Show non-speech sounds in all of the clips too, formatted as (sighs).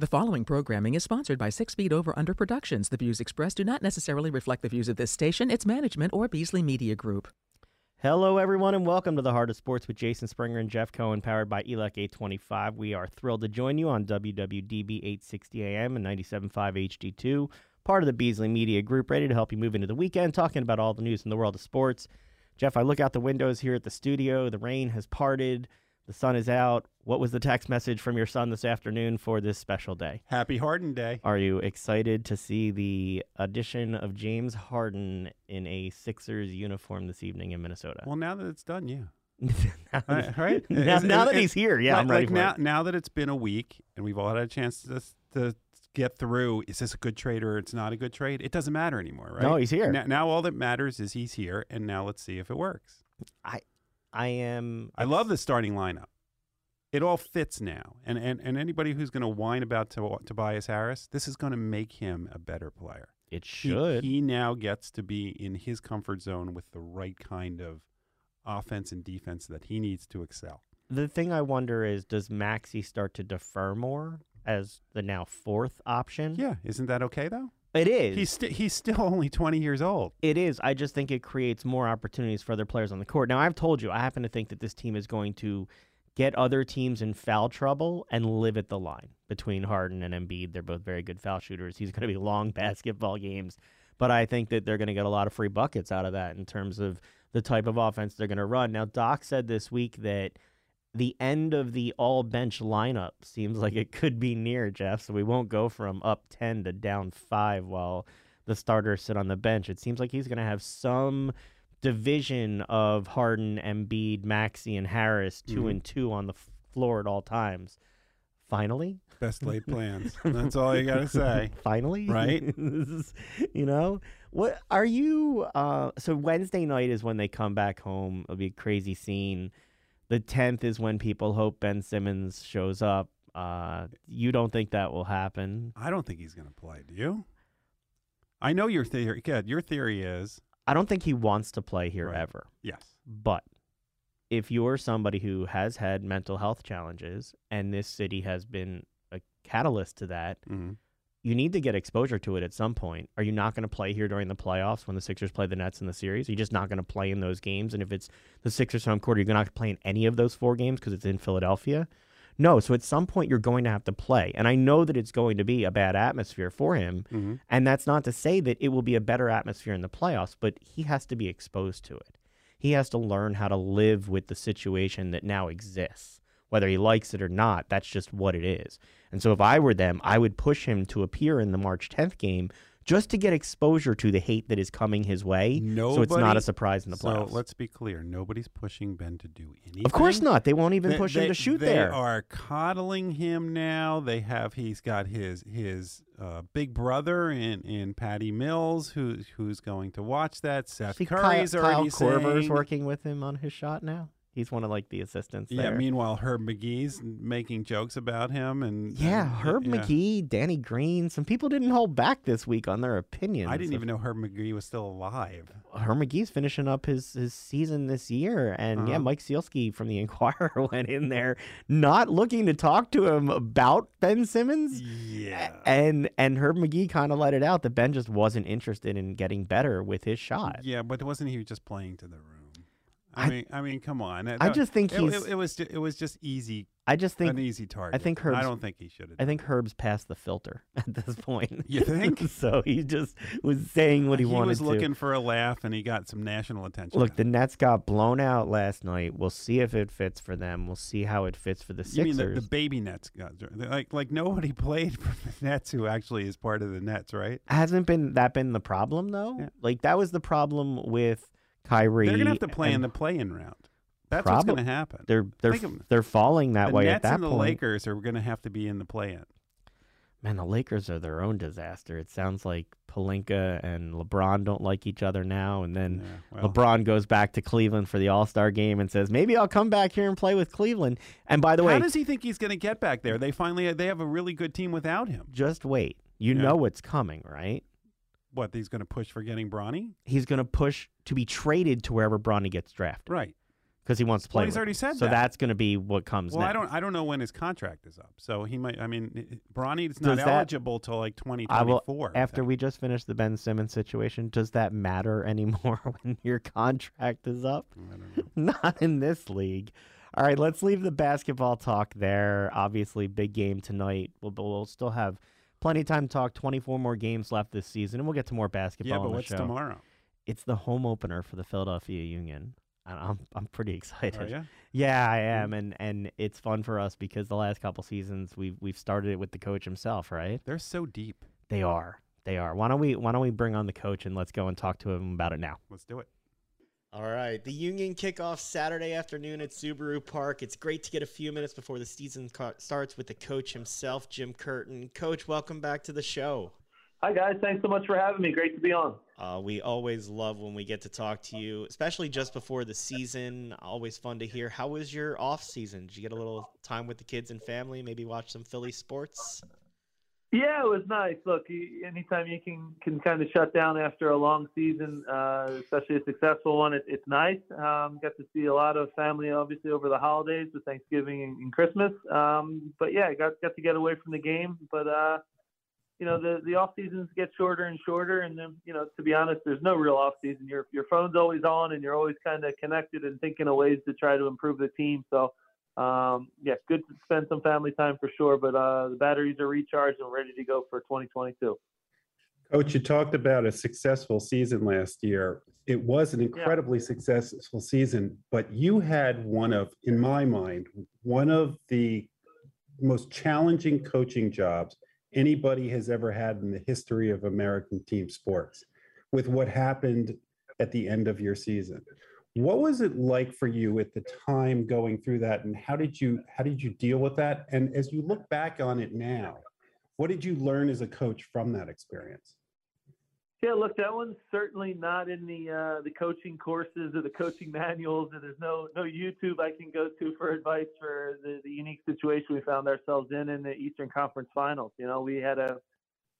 The following programming is sponsored by Six Feet Over Under Productions. The views expressed do not necessarily reflect the views of this station, its management, or Beasley Media Group. Hello, everyone, and welcome to the Heart of Sports with Jason Springer and Jeff Cohen, powered by ELEC 825. We are thrilled to join you on WWDB 860 AM and 97.5 HD2, part of the Beasley Media Group, ready to help you move into the weekend, talking about all the news in the world of sports. Jeff, I look out the windows here at the studio. The rain has parted. The sun is out. What was the text message from your son this afternoon for this special day? Happy Harden Day. Are you excited to see the addition of James Harden in a Sixers uniform this evening in Minnesota? Well, now that it's done, yeah. (laughs) now, Uh, right? (laughs) now, Is- now is- that he's here, yeah, like, I'm ready like for now, it. now that it's been a week and we've all had a chance to, to get through, is this a good trade or it's not a good trade? It doesn't matter anymore, right? No, he's here. Now, now all that matters is he's here, and now let's see if it works. I am. I love the starting lineup. It all fits now, and and, and anybody who's going to whine about To- Tobias Harris, this is going to make him a better player. It He- should. He, now gets to be in his comfort zone with the right kind of offense and defense that he needs to excel. the thing I wonder is, does Maxey start to defer more as the now fourth option? Yeah, isn't that okay though? It is. He's sti- he's still (laughs) only 20 years old. It is. I just think it creates more opportunities for other players on the court. Now, I've told you, I happen to think that this team is going to get other teams in foul trouble and live at the line between Harden and Embiid. They're both very good foul shooters. He's going to be (laughs) long basketball games, but I think that they're going to get a lot of free buckets out of that in terms of the type of offense they're going to run. Now, Doc said this week that the end of the all bench lineup seems like it could be near, Jeff. So we won't go from up 10 to down five while the starters sit on the bench. It seems like he's going to have some division of Harden, Embiid, Maxey, and Harris, 2 Mhm. and two on the f- floor at all times. Finally, Best laid plans. (laughs) That's all you got to say. finally, Right. Is- (laughs) you know what? Are you? Uh, so Wednesday night is when they come back home. It'll be a crazy scene. The tenth is when people hope Ben Simmons shows up. Uh, you don't think that will happen? I don't think he's going to play. Do you? I know your theory. Good. Your theory is I don't think he wants to play here Right. ever. yes. But if you're somebody who has had mental health challenges and this city has been a catalyst to that, hmm you need to get exposure to it at some point. Are you not going to play here during the playoffs when the Sixers play the Nets in the series? Are you just not going to play in those games? And if it's the Sixers home court, are you going to play in any of those four games because it's in Philadelphia? No. So at some point, you're going to have to play. And I know that it's going to be a bad atmosphere for him. hmm And that's not to say that it will be a better atmosphere in the playoffs, but he has to be exposed to it. He has to learn how to live with the situation that now exists. Whether he likes it or not, that's just what it is. And so if I were them, I would push him to appear in the March 10th game just to get exposure to the hate that is coming his way. so it's not a surprise in the playoffs. So let's be clear. Nobody's pushing Ben to do anything. of course not. They won't even They- push him to shoot there. they there. are coddling him now. They have he's got his his uh, big brother in in Patty Mills who who's going to watch that. Seth See, Curry's Kyle, already Kyle saying, working with him on his shot now. He's one of like the assistants Yeah. there. Meanwhile, Herb McGee's making jokes about him, and Yeah, and- Herb yeah. McGee, Danny Green. Some people didn't hold back this week on their opinions. I didn't of- even know Herb McGee was still alive. Herb McGee's finishing up his, his season this year, and yeah, Uh-huh. Mike Sielski from the Inquirer (laughs) went in there, not looking to talk to him about Ben Simmons. Yeah. And and Herb McGee kind of let it out that Ben just wasn't interested in getting better with his shot. Yeah, but wasn't he just playing to the room? I, I- mean, I mean, come on. I just think it, he's- it, it was ju- it was just easy, I just think an easy target. I think I don't think he should have. I think Herb's passed the filter (laughs) at this point. You think? (laughs) so he just was saying what he, wanted He was to. looking for a laugh, and he got some national attention. Look, the Nets got blown out last night. We'll see if it fits for them. We'll see how it fits for the you mean Sixers. the, the baby Nets got like like nobody (laughs) played for the Nets who actually is part of the Nets, right? Hasn't been that been the problem though? Yeah. Like that was the problem with Kyrie. They're gonna have to play in the play-in round. That's what's gonna happen. They're they're of- they're falling that way Nets at that and the point. Lakers are gonna have to be in the play-in. Man, the Lakers are their own disaster. It sounds like Pelinka and LeBron don't like each other now, and then Yeah, well, LeBron goes back to Cleveland for the All Star game and says, "Maybe I'll come back here and play with Cleveland." And by the way, how does he think he's gonna get back there? They finally they have a really good team without him. just wait. You Yeah. know what's coming, right? What he's gonna push for getting Bronny? He's going to push to be traded to wherever Bronny gets drafted. Right. because he wants to play. Well, he's already him. said so that. that's going to be what comes. Well, I don't. I don't know when his contract is up. So he might. I mean, Bronny's not that- eligible till like twenty twenty four. after we just finished the Ben Simmons situation. Does that matter (laughs) anymore (laughs) when your contract is up? I don't know. (laughs) Not in this league. All right, let's leave the basketball talk there. Obviously, big game tonight. We'll, we'll still have plenty of time to talk. 24 more games left this season, and we'll get to more basketball Yeah, but the what's show. tomorrow? It's the home opener for the Philadelphia Union. and I'm I'm pretty (laughs) excited. You? Yeah, I hmm. am, and and it's fun for us because the last couple seasons we've we've started it with the coach himself, right? They're so deep. They are, they are. Why don't we why don't we bring on the coach and let's go and talk to him about it now? Let's do it. All right, the Union kickoff Saturday afternoon at Subaru Park. It's great to get a few minutes before the season starts with the coach himself, Jim Curtin. Coach, welcome back to the show. Hi, guys. Thanks so much for having me. Great to be on. Uh, we always love when we get to talk to you, especially just before the season. Always fun to hear. How was your off season? Did you get a little time with the kids and family? Maybe watch some Philly sports? Yeah, it was nice. Look, anytime you can can kind of shut down after a long season, uh, especially a successful one, it, it's nice. Um, got to see a lot of family, obviously, over the holidays with Thanksgiving and, and Christmas. Um, but yeah, got got to get away from the game. But uh, you know, the the off seasons get shorter and shorter, and then you know, to be honest, there's no real off season. Your your phone's always on, and you're always kind of connected and thinking of ways to try to improve the team. So. Um, yeah, good to spend some family time for sure, but uh, the batteries are recharged and ready to go for 2022. Coach, you talked about a successful season last year. It was an incredibly successful season, but you had one of, in my mind, one of the most challenging coaching jobs anybody has ever had in the history of American team sports with what happened at the end of your season. What was it like for you at the time going through that and how did you how did you deal with that? And as you look back on it now, what did you learn as a coach from that experience? Yeah, look, that one's certainly not in the uh, the coaching courses or the coaching (laughs) manuals, and there's no no YouTube I can go to for advice for the, the unique situation we found ourselves in in the Eastern Conference Finals. You know, we had a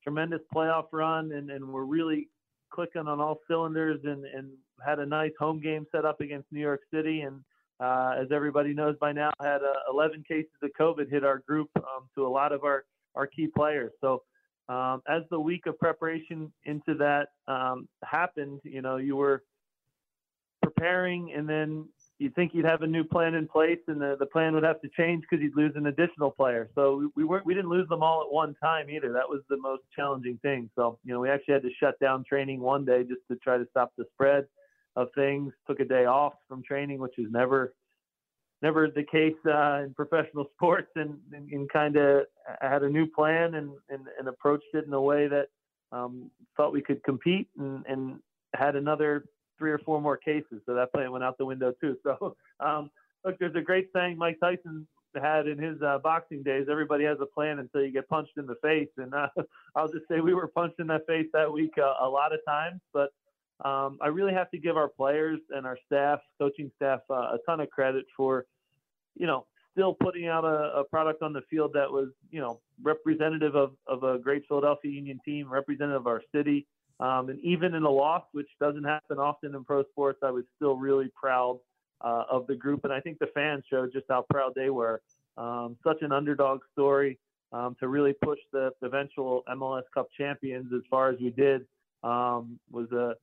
tremendous playoff run, and, and we're really clicking on all cylinders, and, and had a nice home game set up against New York City, and uh, as everybody knows by now, had uh, 11 cases of COVID hit our group um, to a lot of our our key players. So um, as the week of preparation into that um, happened, you know, you were preparing and then you'd think you'd have a new plan in place and the, the plan would have to change because you'd lose an additional player. So we, we weren't, we didn't lose them all at one time either. That was the most challenging thing. So, you know, we actually had to shut down training one day just to try to stop the spread of things, took a day off from training, which is never, never the case uh, in professional (laughs) sports and, and, and kind of had a new plan and, and, and approached it in a way that um, thought we could compete and, and had another three or four more cases. So that plan went out the window too. (laughs) So um, look, there's a great saying Mike Tyson had in his uh, boxing days. Everybody has a plan until you get punched in the face. And uh, (laughs) I'll just say we were punched in the face that week uh, a lot of times, but um, I really have to give our players and our staff, coaching staff, uh, a ton of credit for, you know, still putting out a, a, product on the field that was, you know, representative of, of a great Philadelphia Union team, representative of our city. Um, and even in a loss, which doesn't happen often in pro sports, I was still really proud uh, of the group. And I think the fans showed just how proud they were. Um, such an underdog story um, to really push the eventual MLS Cup champions as far as we did um, was a,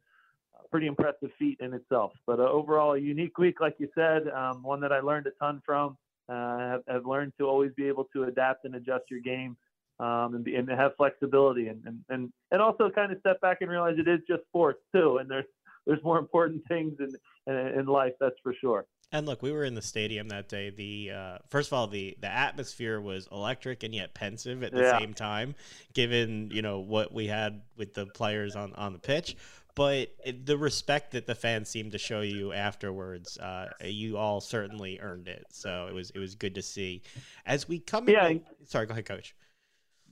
pretty impressive feat in itself. But uh, overall, a unique week, like you said, um, one that I learned a ton from. Uh, have, have, learned to always be able to adapt and adjust your game um, and, be, and have flexibility and, and, and, and also kind of step back and realize it is just sports too. And there's, there's more important things in, in, in life, that's for sure. And look, we were in the stadium that day. The uh, first of all, the the atmosphere was electric and yet pensive at the Yeah. same time, given you know what we had with the players on on the pitch. But the respect that the fans seemed to show you afterwards, uh, you all certainly earned it. So it was it was good to see. As we come, Yeah, into, sorry, go ahead, coach.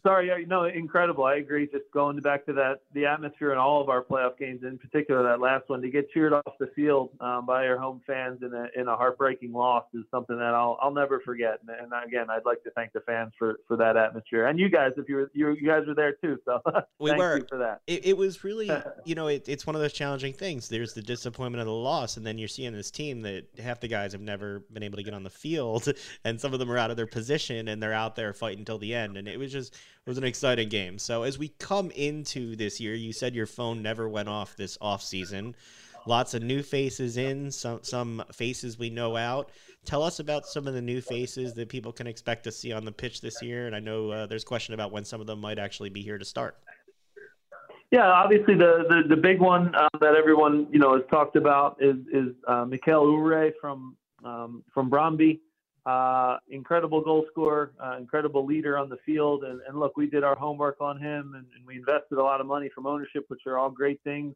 Sorry, no, incredible. I agree. Just going back to that, the atmosphere in all of our playoff games, in particular that last one, to get cheered off the field um, by our home fans in a in a heartbreaking loss is something that I'll I'll never forget. And, and again, I'd like to thank the fans for for that atmosphere, and you guys, if you were you, you guys were there too. So (laughs) we were for that. It, it was really, (laughs) you know, it, it's one of those challenging things. There's the disappointment of the loss, and then you're seeing this team that half the guys have never been able to get on the field, (laughs) and some of them are out of their position, and they're out there fighting until the end, and it was just it was an exciting game. So as we come into this year, you said your phone never went off this off season. Lots of new faces in, some some faces we know out. Tell us about some of the new faces that people can expect to see on the pitch this year. And I know uh, there's question about when some of them might actually be here to start. Yeah, obviously the the, the big one uh, that everyone you know has talked about is is uh, Mikael Uhre from um, from Brøndby. Uh, incredible goal scorer, uh, incredible leader on the field. And, and, look, we did our homework on him and, and, we invested a lot of money from ownership, which are all great things.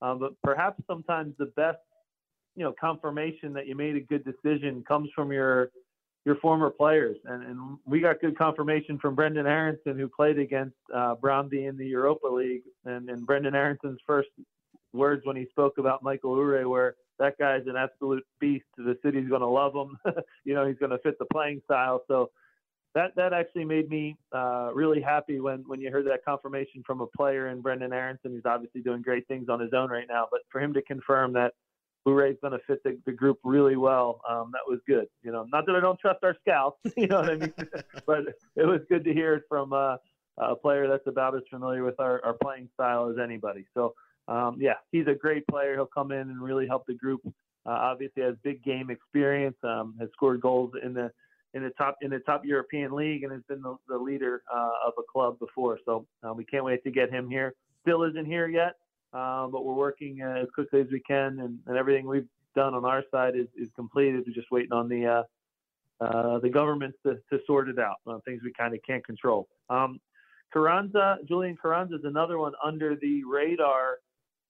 Uh, but perhaps sometimes the best, you know, confirmation that you made a good decision comes from your your former players. And, and we got good confirmation from Brenden Aaronson, who played against uh, in the Europa League. And, and Brenden Aaronson's first words when he spoke about Michael Uhre were, that guy's an absolute beast. The city's going to love him. (laughs) you know, he's going to fit the playing style. So that that actually made me uh, really happy when when you heard that confirmation from a player in Brenden Aaronson. He's obviously doing great things on his own right now, but for him to confirm that Uhre's going to fit the, the group really well, um, that was good. You know, not that I don't trust our scouts, (laughs) you know what I mean, (laughs) but it was good to hear it from uh, a player that's about as familiar with our, our playing style as anybody. So um, yeah, he's a great player. He'll come in and really help the group. Uh, obviously, has big game experience. Um, has scored goals in the in the top in the top European league and has been the, the leader uh, of a club before. So uh, we can't wait to get him here. Still isn't here yet, uh, but we're working uh, as quickly as we can, and, and, everything we've done on our side is, is completed. We're just waiting on the uh, the government to, to sort it out. things we kind of can't control. Um, Carranza, Julian Carranza is another one under the radar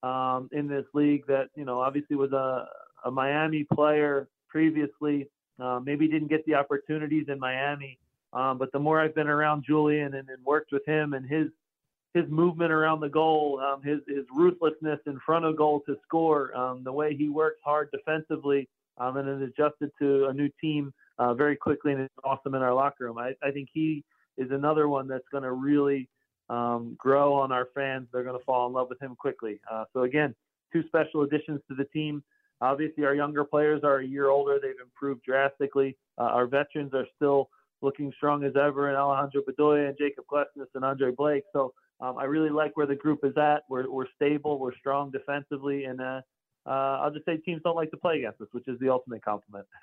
um, in this league that you know obviously was a, a Miami player previously. Uh, maybe didn't get the opportunities in Miami, um, but the more I've been around Julian and, and, worked with him and his his movement around the goal, um, his his ruthlessness in front of goal to score, um, the way he works hard defensively, um, and then adjusted to a new team uh, very quickly and it's awesome in our locker room. I, I think he is another one that's going to really um, grow on our fans. They're going to fall in love with him quickly. Uh, so again, two special additions to the team. Obviously, our younger players are a year older. They've improved drastically. Uh, our veterans are still looking strong as ever in Alejandro Bedoya and Jakob Glesnes and Andre Blake. So um, I really like where the group is at. We're, we're stable. We're strong defensively. And uh, uh, I'll just say teams don't like to play against us, which is the ultimate compliment. (laughs)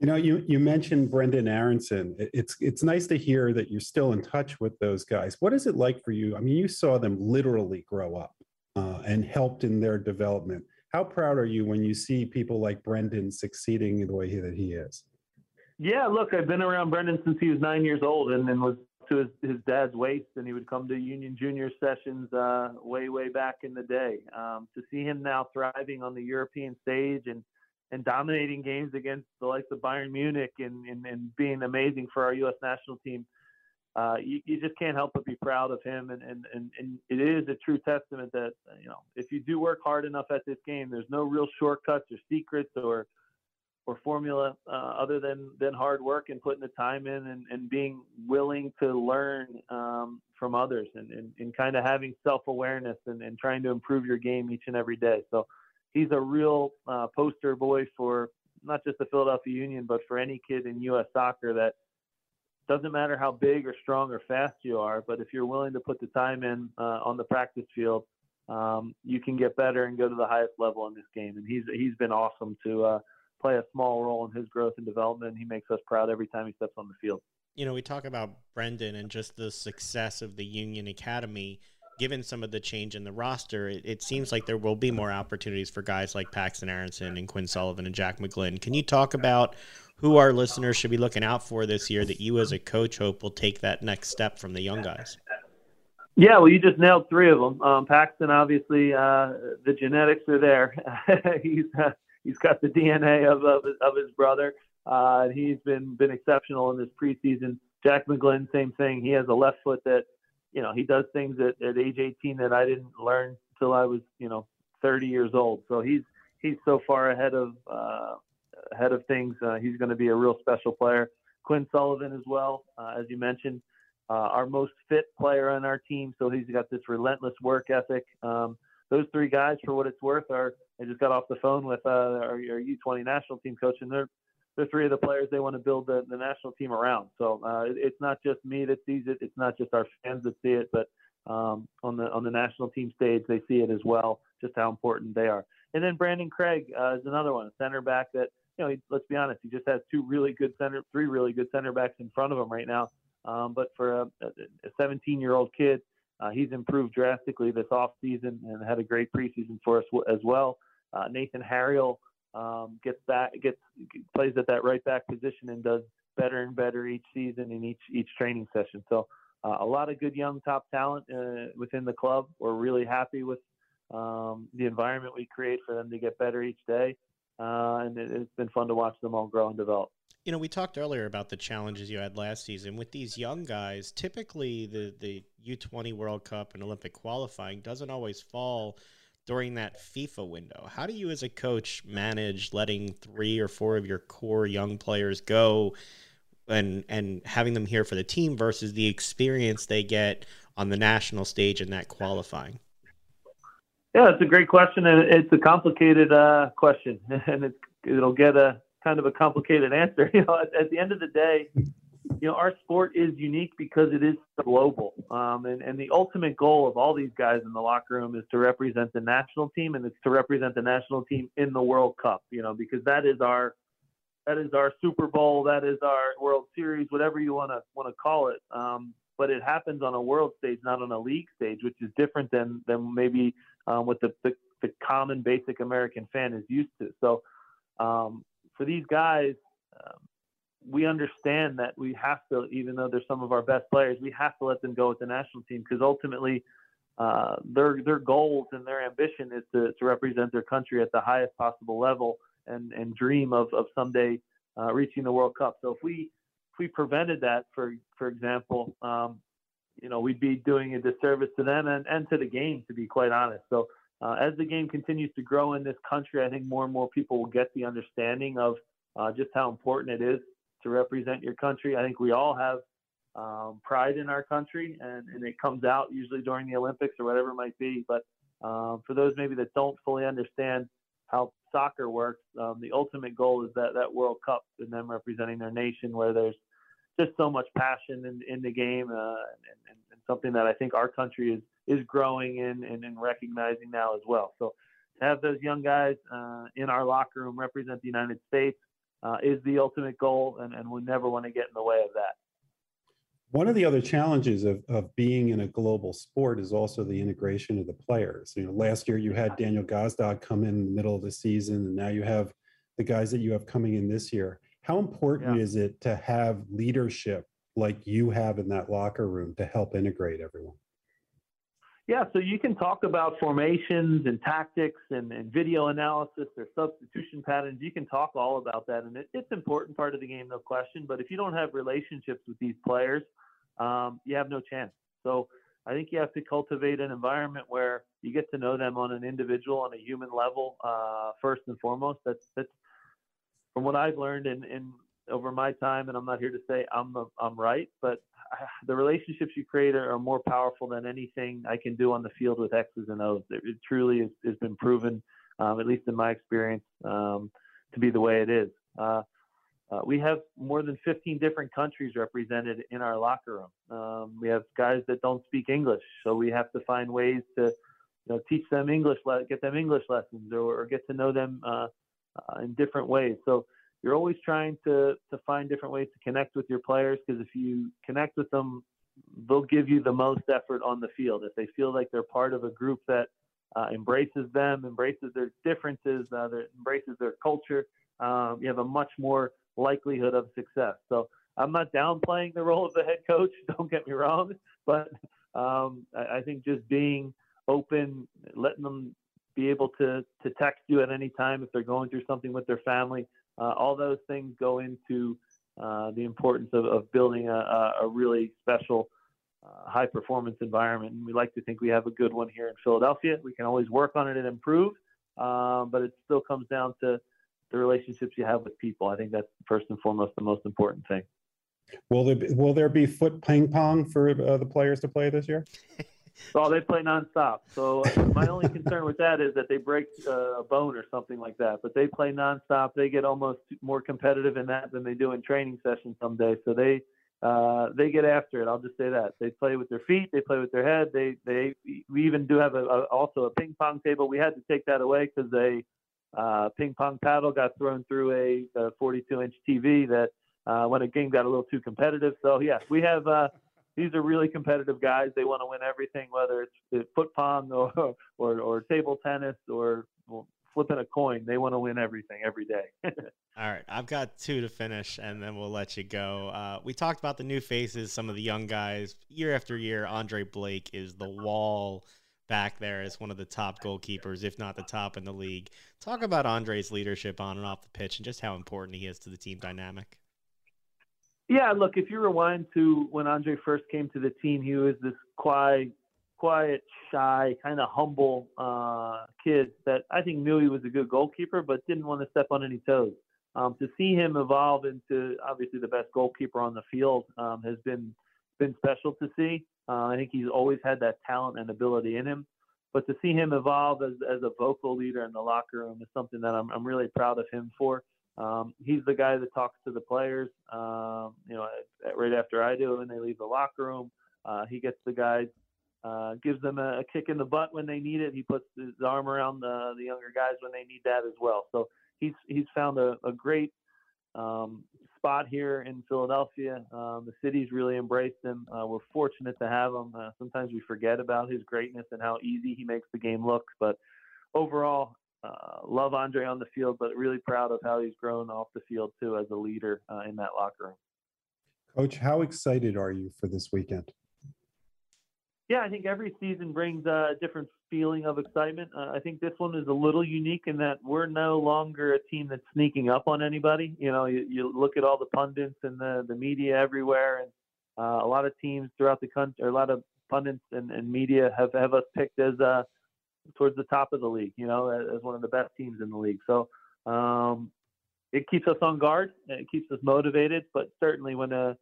You know, you you mentioned Brenden Aaronson. It's it's nice to hear that you're still in touch with those guys. What is it like for you? I mean, you saw them literally grow up uh, and helped in their development. How proud are you when you see people like Brenden succeeding in the way that he is? Yeah, look, I've been around Brenden since he was nine years old, and, and was to his, his dad's waist, and he would come to Union Junior sessions uh, way, way back in the day. Um, to see him now thriving on the European stage and and dominating games against the likes of Bayern Munich and, and, and being amazing for our U.S. national team. Uh, you, you, just can't help but be proud of him. And, and, and, and it is a true testament that, you know, if you do work hard enough at this game, there's no real shortcuts or secrets or, or formula uh, other than, than hard work and putting the time in and, and being willing to learn um, from others and, and, and kind of having self-awareness and, and trying to improve your game each and every day. So he's a real uh, poster boy for not just the Philadelphia Union, but for any kid in U.S. soccer that doesn't matter how big or strong or fast you are, but if you're willing to put the time in uh, on the practice field, um, you can get better and go to the highest level in this game. And he's he's been awesome to uh, play a small role in his growth and development. He makes us proud every time he steps on the field. You know, we talk about Brenden and just the success of the Union Academy given some of the change in the roster, it, it, seems like there will be more opportunities for guys like Paxten Aaronson and Quinn Sullivan and Jack McGlynn. Can you talk about who our listeners should be looking out for this year that you as a coach hope will take that next step from the young guys? Yeah, well, you just nailed three of them. Um, Paxten, obviously, uh, the genetics are there. (laughs) he's uh, he's got the DNA of of, of his brother. Uh, he's been been exceptional in this preseason Jack McGlynn, same thing. He has a left foot that, you know, he does things at, at age 18 that I didn't learn till I was, you know, 30 years old. So he's he's so far ahead of uh, ahead of things. Uh, he's going to be a real special player. Quinn Sullivan as well, uh, as you mentioned, uh, our most fit player on our team. So he's got this relentless work ethic. Um, those three guys, for what it's worth, are I just got off the phone with uh, our, our U20 national team coach, and they're they're three of the players they want to build the, the national team around. So uh, it, it's not just me that sees it. It's not just our fans that see it, but um, on the on the national team stage, they see it as well, just how important they are. And then Brandon Craig uh, is another one, a center back that you know. He, let's be honest, he just has two really good center, three really good center backs in front of him right now. Um, but for a, a 17 year old kid, uh, he's improved drastically this off season and had a great preseason for us as well. Uh, Nathan Harriel um, gets back, gets plays at that right back position and does better and better each season and each each training session. So uh, a lot of good young top talent uh, within the club. We're really happy with um, the environment we create for them to get better each day, uh, and it, it's been fun to watch them all grow and develop. You know, we talked earlier about the challenges you had last season with these young guys. Typically, the the U20 World Cup and Olympic qualifying doesn't always fall during that FIFA window. How do you, as a coach, manage letting three or four of your core young players go and and having them here for the team versus the experience they get on the national stage in that qualifying? Yeah, it's a great question, and it's a complicated uh, question, (laughs) and it's, it'll get a kind of a complicated answer. (laughs) You know, at, at the end of the day, you know, our sport is unique because it is global. Um, and, and the ultimate goal of all these guys in the locker room is to represent the national team and it's to represent the national team in the World Cup, you know, because that is our, that is our Super Bowl, that is our World Series, whatever you want to want to call it. Um, but it happens on a world stage, not on a league stage, which is different than than maybe um, what the, the, the common basic American fan is used to. So um, for these guys, um, we understand that we have to, even though they're some of our best players, we have to let them go with the national team because ultimately uh, their their goals and their ambition is to, to represent their country at the highest possible level and and dream of of someday uh, reaching the World Cup. So if we if we prevented that, for for example, um, you know, we'd be doing a disservice to them and, and to the game, to be quite honest. So uh, as the game continues to grow in this country, I think more and more people will get the understanding of uh, just how important it is to represent your country. I think we all have um, pride in our country, and, and it comes out usually during the Olympics or whatever it might be. But um, for those maybe that don't fully understand how soccer works, um, the ultimate goal is that that World Cup and them representing their nation, where there's just so much passion in, in the game, uh, and, and, and, something that I think our country is is growing in and, and recognizing now as well. So to have those young guys uh, in our locker room represent the United States uh, is the ultimate goal, and, and we never want to get in the way of that. One of the other challenges of, of being in a global sport is also the integration of the players. You know, last year you had Daniel Gazdag come in the middle of the season, and now you have the guys that you have coming in this year. How important yeah. is it to have leadership like you have in that locker room to help integrate everyone? Yeah, so you can talk about formations and tactics and, and video analysis or substitution patterns. You can talk all about that, and it, it's an important part of the game, no question. But if you don't have relationships with these players, um, you have no chance. So I think you have to cultivate an environment where you get to know them on an individual, on a human level, uh, first and foremost. That's that's from what I've learned in, in over my time, and I'm not here to say I'm I'm right, but (sighs) the relationships you create are, more powerful than anything I can do on the field with X's and O's. It, it truly has, has, been proven, um, at least in my experience, um, to be the way it is. Uh, uh, we have more than 15 different countries represented in our locker room. Um, we have guys that don't speak English, so we have to find ways to, you know, teach them English, get them English lessons, or, or get to know them uh, uh in different ways. So you're always trying to to find different ways to connect with your players because if you connect with them, they'll give you the most effort on the field. If they feel like they're part of a group that uh, embraces them, embraces their differences, uh, that embraces their culture, um, you have a much more likelihood of success. So I'm not downplaying the role of the head coach. (laughs) Don't get me wrong, but um, I, I think just being open, letting them be able to to text you at any time if they're going through something with their family, all those things go into uh, the importance of, of building a, a really special uh, high performance environment. And we like to think we have a good one here in Philadelphia. We can always work on it and improve, um, but it still comes down to the relationships you have with people. I think that's first and foremost the most important thing. Will there be, will there be foot ping pong for uh, the players to play this year? (laughs) (laughs) Oh, they play nonstop. So uh, my only concern with that is that they break uh, a bone or something like that. But they play nonstop. They get almost more competitive in that than they do in training sessions some days. So they uh, they get after it. I'll just say that they play with their feet, they play with their head. They they we even do have a, a also a ping pong table. We had to take that away because a uh, ping pong paddle got thrown through a, a 42 inch TV that uh, when a game got a little too competitive. So yes, we have. Uh, these are really competitive guys. They want to win everything, whether it's foot pong or (laughs) or, or table tennis or flipping a coin. They want to win everything every day. (laughs) All right, I've got two to finish, and then we'll let you go. Uh, we talked about the new faces, some of the young guys. Year after year, Andre Blake is the wall back there as one of the top goalkeepers, if not the top in the league. Talk about Andre's leadership on and off the pitch, and just how important he is to the team dynamic. Yeah, look, if you rewind to when Andre first came to the team, he was this quiet, quiet, shy, kind of humble uh, kid that I think knew he was a good goalkeeper, but didn't want to step on any toes. Um, to see him evolve into obviously the best goalkeeper on the field um, has been been special to see. Uh, I think he's always had that talent and ability in him, but to see him evolve as, as a vocal leader in the locker room is something that I'm, I'm really proud of him for. Um, he's the guy that talks to the players, um, you know, right after I do when they leave the locker room. Uh, he gets the guys, uh, gives them a, a, kick in the butt when they need it. He puts his arm around the, the younger guys when they need that as well. So he's he's found a, a great um, spot here in Philadelphia. Um, the city's really embraced him. Uh, we're fortunate to have him. Uh, sometimes we forget about his greatness and how easy he makes the game look, but overall, uh, love Andre on the field, but really proud of how he's grown off the field too as a leader uh, in that locker room. Coach, how excited are you for this weekend? Yeah, I think every season brings a different feeling of excitement. Uh, I think this one is a little unique in that we're no longer a team that's sneaking up on anybody. You know, you, you look at all the pundits and the, the media everywhere, and uh, a lot of teams throughout the country, or a lot of pundits and, and media have, have us picked as uh, towards the top of the league, you know, as one of the best teams in the league. So um, it keeps us on guard. And it keeps us motivated. But certainly when a, uh,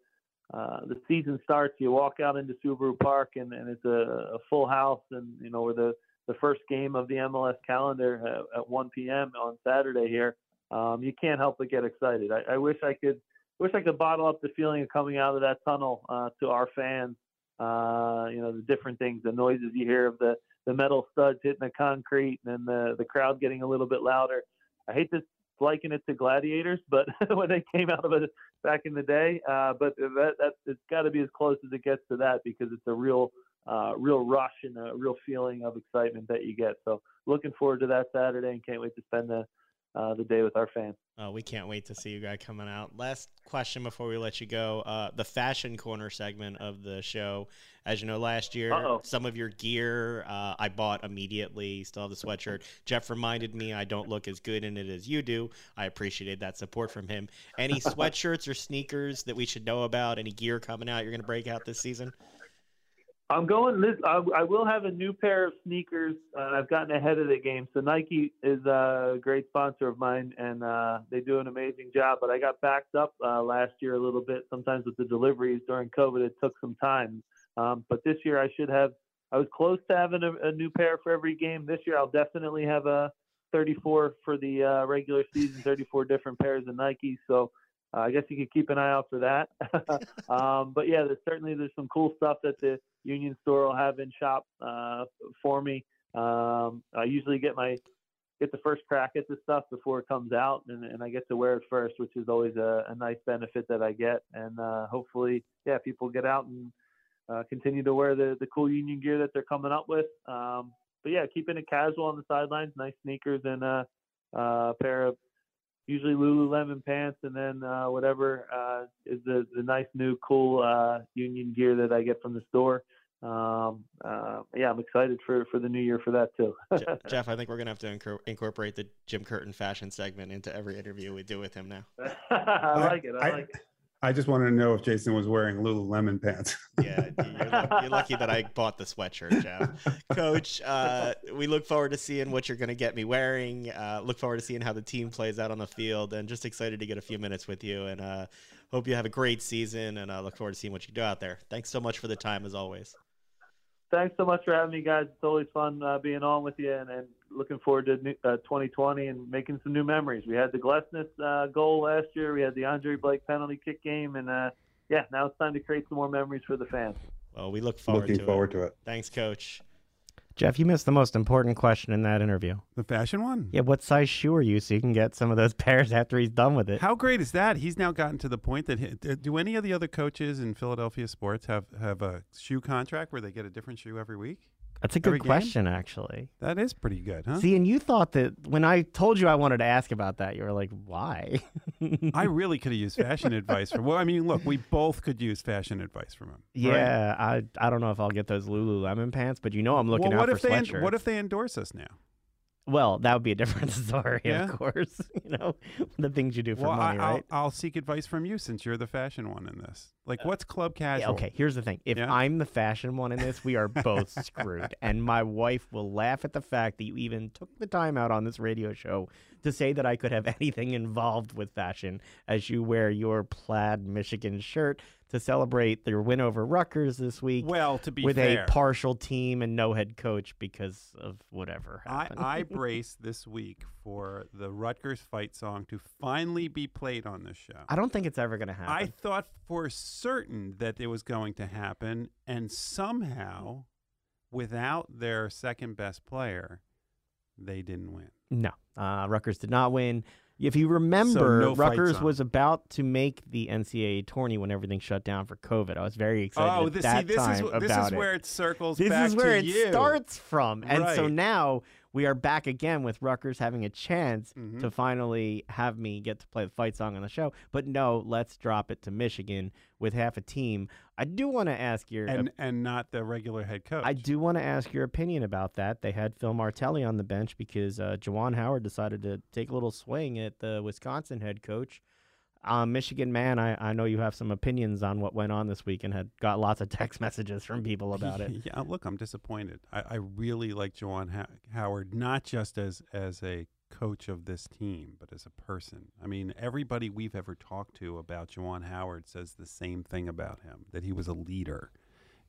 uh, the season starts, you walk out into Subaru Park and, and it's a, a full house, and you know we're the the first game of the MLS calendar at, at 1 p.m. on Saturday here. Um, you can't help but get excited. I, I wish I could wish I could bottle up the feeling of coming out of that tunnel uh, to our fans. Uh, you know the different things, the noises you hear of the the metal studs hitting the concrete and then the the crowd getting a little bit louder. I hate to liken it to gladiators, but (laughs) when they came out of it back in the day, uh, but that that it's got to be as close as it gets to that because it's a real uh, real rush and a real feeling of excitement that you get. So looking forward to that Saturday and can't wait to spend the uh, the day with our fans. Oh, we can't wait to see you guys coming out. Last question before we let you go. Uh, the fashion corner segment of the show. As you know, last year, Uh-oh. some of your gear uh, I bought immediately. Still have the sweatshirt. Jeff reminded me I don't look as good in it as you do. I appreciated that support from him. Any (laughs) sweatshirts or sneakers that we should know about? Any gear coming out you're going to break out this season? I'm going I, will have a new pair of sneakers. Uh, I've gotten ahead of the game. So Nike is a great sponsor of mine, and uh, they do an amazing job. But I got backed up uh, last year a little bit. Sometimes with the deliveries during COVID, it took some time. Um, but this year I should have. I was close to having a, a, new pair for every game. This year I'll definitely have a 34 for the uh, regular season, 34 different pairs of Nike. So uh, I guess you could keep an eye out for that. (laughs) um, but yeah, there's certainly there's some cool stuff that the Union Store will have in shop uh, for me. Um, I usually get my get the first crack at the stuff before it comes out, and, and I get to wear it first, which is always a, a nice benefit that I get. And uh, hopefully, yeah, people get out and uh, continue to wear the the cool Union gear that they're coming up with. Um, but yeah, keeping it casual on the sidelines, nice sneakers and a, a pair of usually Lululemon pants, and then uh, whatever uh, is the the nice new cool uh, Union gear that I get from the store. Um, uh, yeah, I'm excited for for the new year for that too. (laughs) Jeff, I think we're gonna have to incorporate the Jim Curtin fashion segment into every interview we do with him now. (laughs) I like it. I, I like it. I just wanted to know if Jason was wearing Lululemon pants. (laughs) Yeah, you're, lucky, you're lucky that I bought the sweatshirt, Jeff. Coach, uh, we look forward to seeing what you're going to get me wearing. Uh, look forward to seeing how the team plays out on the field, and just excited to get a few minutes with you. And uh, hope you have a great season, and uh, look forward to seeing what you do out there. Thanks so much for the time, as always. Thanks so much for having me, guys. It's always fun uh, being on with you, and, and looking forward to new, uh, 2020 and making some new memories. We had the Glesnes uh, goal last year. We had the Andre Blake penalty kick game, and uh, yeah, now it's time to create some more memories for the fans. Well, we look forward Looking to forward it. to it. Thanks, Coach. Jeff, you missed the most important question in that interview. The fashion one? Yeah, what size shoe are you so you can get some of those (laughs) pairs after he's done with it? How great is that? He's now gotten to the point that he, uh, do any of the other coaches in Philadelphia sports have have a shoe contract where they get a different shoe every week? That's a every good game? question, actually. That is pretty good, huh? See, and you thought that when I told you I wanted to ask about that, you were like, why? (laughs) I really could have used fashion advice from. Well, I mean, look, we both could use fashion advice from him. right? yeah, I I don't know if I'll get those Lululemon pants, but you know I'm looking well, what out if for they sweatshirts. what if they endorse us now? Well, that would be a different (laughs) story, Yeah? of course. (laughs) you know, the things you do for well, money, I, right? I'll, I'll seek advice from you since you're the fashion one in this. Like, uh, what's club Yeah, casual? okay, here's the thing. If Yeah? I'm the fashion one in this, we are (laughs) both screwed. And my wife will laugh at the fact that you even took the time out on this radio show to say that I could have anything involved with fashion as you wear your plaid Michigan shirt to celebrate their win over Rutgers this week Well, to be with fair, a partial team and no head coach because of whatever I, happened. I (laughs) brace this week for the Rutgers fight song to finally be played on this show. I don't think it's ever going to happen. I thought for certain that it was going to happen, and somehow, without their second best player, they didn't win. No, uh, Rutgers did not win. If you remember, no Rutgers was about to make the NCAA tourney when everything shut down for COVID. I was very excited oh, at this, that see, this time is this is where it circles this is where it you. starts from, and so now we are back again with Rutgers having a chance Mhm. to finally have me get to play the fight song on the show. But no, let's drop it to Michigan with half a team. I do want to ask your and and not the regular head coach. I do want to ask your opinion about that. They had Phil Martelli on the bench because uh, Juwan Howard decided to take a little swing at the Wisconsin head coach. Um, Michigan man, I, I know you have some opinions on what went on this week and had got lots of (laughs) text messages from people about it. (laughs) Yeah, look, I'm disappointed. I, I really like Juwan Ho- Howard, not just as as a coach of this team, but as a person. I mean, everybody we've ever talked to about Juwan Howard says the same thing about him that he was a leader.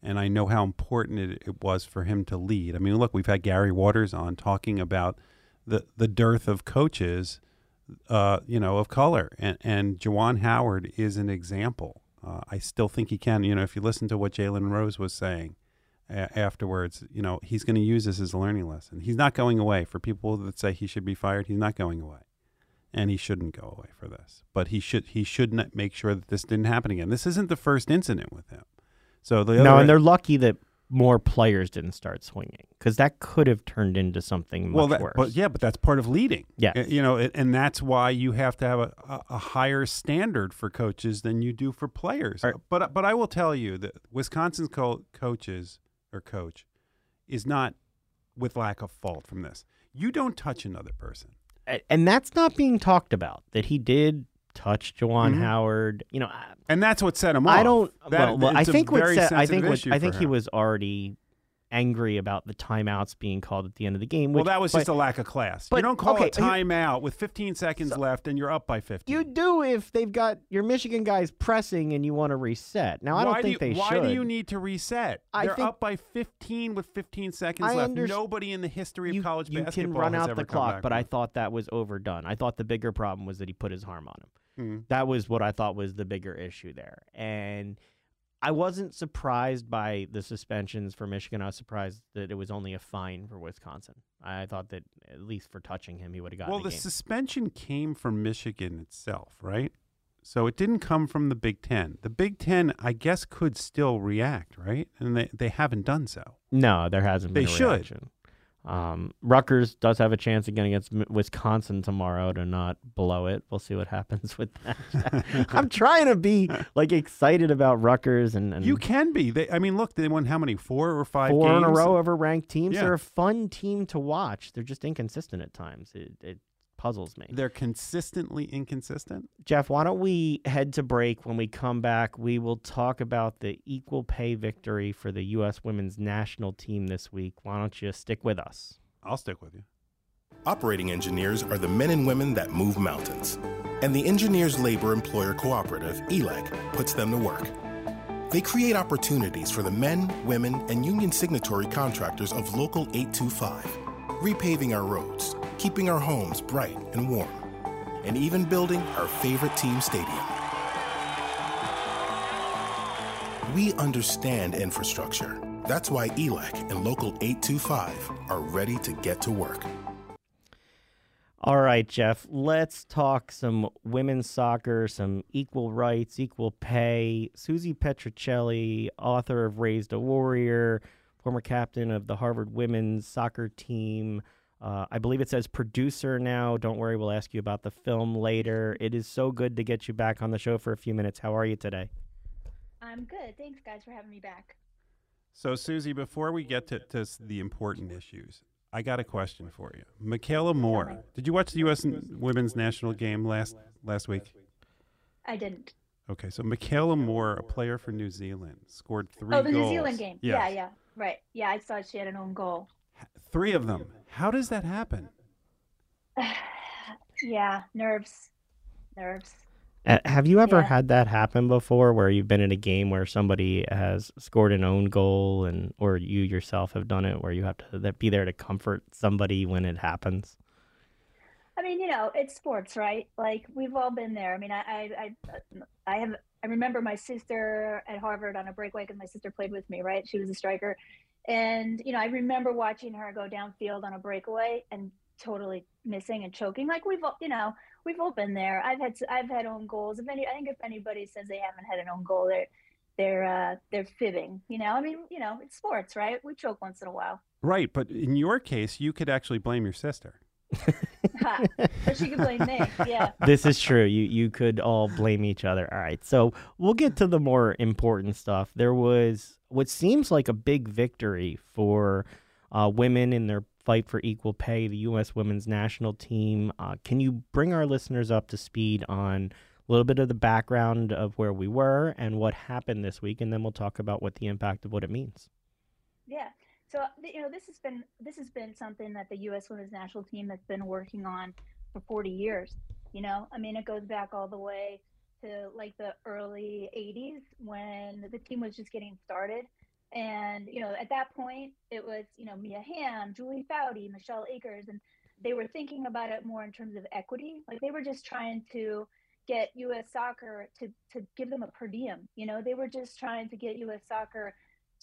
And I know how important it, it was for him to lead. I mean, look, we've had Gary Waters on talking about the the dearth of coaches, uh, you know, of color, and and Juwan Howard is an example. Uh, I still think he can. You know, if you listen to what Jalen Rose was saying a- afterwards, you know, he's going to use this as a learning lesson. He's not going away. For people that say he should be fired, he's not going away, and he shouldn't go away for this. But he should he should not make sure that this didn't happen again. This isn't the first incident with him. So the No, and they're lucky that more players didn't start swinging because that could have turned into something much well, that, worse. but yeah, but that's part of leading. Yes. Uh, you know, and that's why you have to have a, a, a higher standard for coaches than you do for players. Right. But but I will tell you that Wisconsin's co- coaches or coach is not with lack of fault from this. You don't touch another person. And that's not being talked about. That he did touch Juwan Mhm. Howard. You know, And that's what set him off. I don't. That- well, I think what said, I think what, I think he was already angry about the timeouts being called at the end of the game. Well, that was but just a lack of class. but- you don't call okay, a timeout with 15 seconds left and you're up by 50. You do if they've got your Michigan guys pressing and you want to reset. Now I don't think do you, they why should. Why do you need to reset? I They're up by 15 with 15 seconds I left. underst- Nobody in the history of you, college you basketball can run out the clock, but I thought that was overdone. I thought the bigger problem was that he put his arm on him. Mm. That was what I thought was the bigger issue there. And I wasn't surprised by the suspensions for Michigan. I was surprised that it was only a fine for Wisconsin. I thought that at least for touching him, he would have gotten Well, the game. suspension came from Michigan itself, right? So it didn't come from the Big Ten. The Big Ten, I guess, could still react, right? And they, they haven't done so. no, there hasn't been They should. reaction. Um, Rutgers does have a chance again against Wisconsin tomorrow to not blow it. We'll see what (laughs) happens with that. (laughs) I'm trying to be like excited about Rutgers and, and You can be. They, I mean, look, they won how many? Four or five four in a row over ranked teams. Yeah. They're a fun team to watch. They're just inconsistent at times. It, it's puzzles me. They're consistently inconsistent. Jeff, why don't we head to break? When we come back, we will talk about the equal pay victory for the U.S. women's national team this week. Why don't you stick with us? I'll stick with you. Operating engineers are the men and women that move mountains. And the Engineers Labor Employer Cooperative, ELEC, puts them to work. They create opportunities for the men, women, and union signatory contractors of Local 825, repaving our roads, keeping our homes bright and warm, and even building our favorite team stadium. We understand infrastructure. That's why ELEC and Local 825 are ready to get to work. All right, Jeff, let's talk some women's soccer, some equal rights, equal pay. Susie Petruccelli, author of Raised a Warrior, former captain of the Harvard women's soccer team. Uh, I believe it says producer now. Don't worry, we'll ask you about the film later. It is so good to get you back on the show for a few minutes. How are you today? I'm good. Thanks, guys, for having me back. So, Susie, before we get to, to the important issues, I got a question for you. Meikayla Moore. Did you watch the U.S. women's national game last last week? I didn't. Okay, so Meikayla Moore, a player for New Zealand, scored three. Oh, the goals. New Zealand game. Yes. Yeah, yeah, right. Yeah, I saw she had an own goal. Three of them. How does that happen? (sighs) yeah, nerves, nerves. Uh, have you ever Yeah. had that happen before where you've been in a game where somebody has scored an own goal and or you yourself have done it where you have to be there to comfort somebody when it happens? I mean, you know, it's sports, right? Like we've all been there. I mean, I, I, I, have. I remember my sister at Harvard on a breakaway because my sister played with me, right? She was a striker, and you know, I remember watching her go downfield on a breakaway and totally missing and choking. Like we've, all, you know, we've all been there. I've had, I've had own goals. If any, I think if anybody says they haven't had an own goal, they're, they're, uh, they're fibbing. You know, I mean, you know, it's sports, right? We choke once in a while. Right, but in your case, you could actually blame your sister. (laughs) Ha. she could blame me. Yeah. this is true. You you could all blame each other. All right. So we'll get to the more important stuff. There was what seems like a big victory for uh, women in their fight for equal pay. The U.S. women's national team. Uh, can you bring our listeners up to speed on a little bit of the background of where we were and what happened this week, and then we'll talk about what the impact of what it means. Yeah. So you know, this has been this has been something that the U.S. Women's National Team has been working on for 40 years. You know, I mean, it goes back all the way to like the early 80s when the team was just getting started. And you know, at that point, it was you know Mia Hamm, Julie Foudy, Michelle Akers, and they were thinking about it more in terms of equity. Like they were just trying to get U.S. Soccer to to give them a per diem. You know, they were just trying to get U.S. Soccer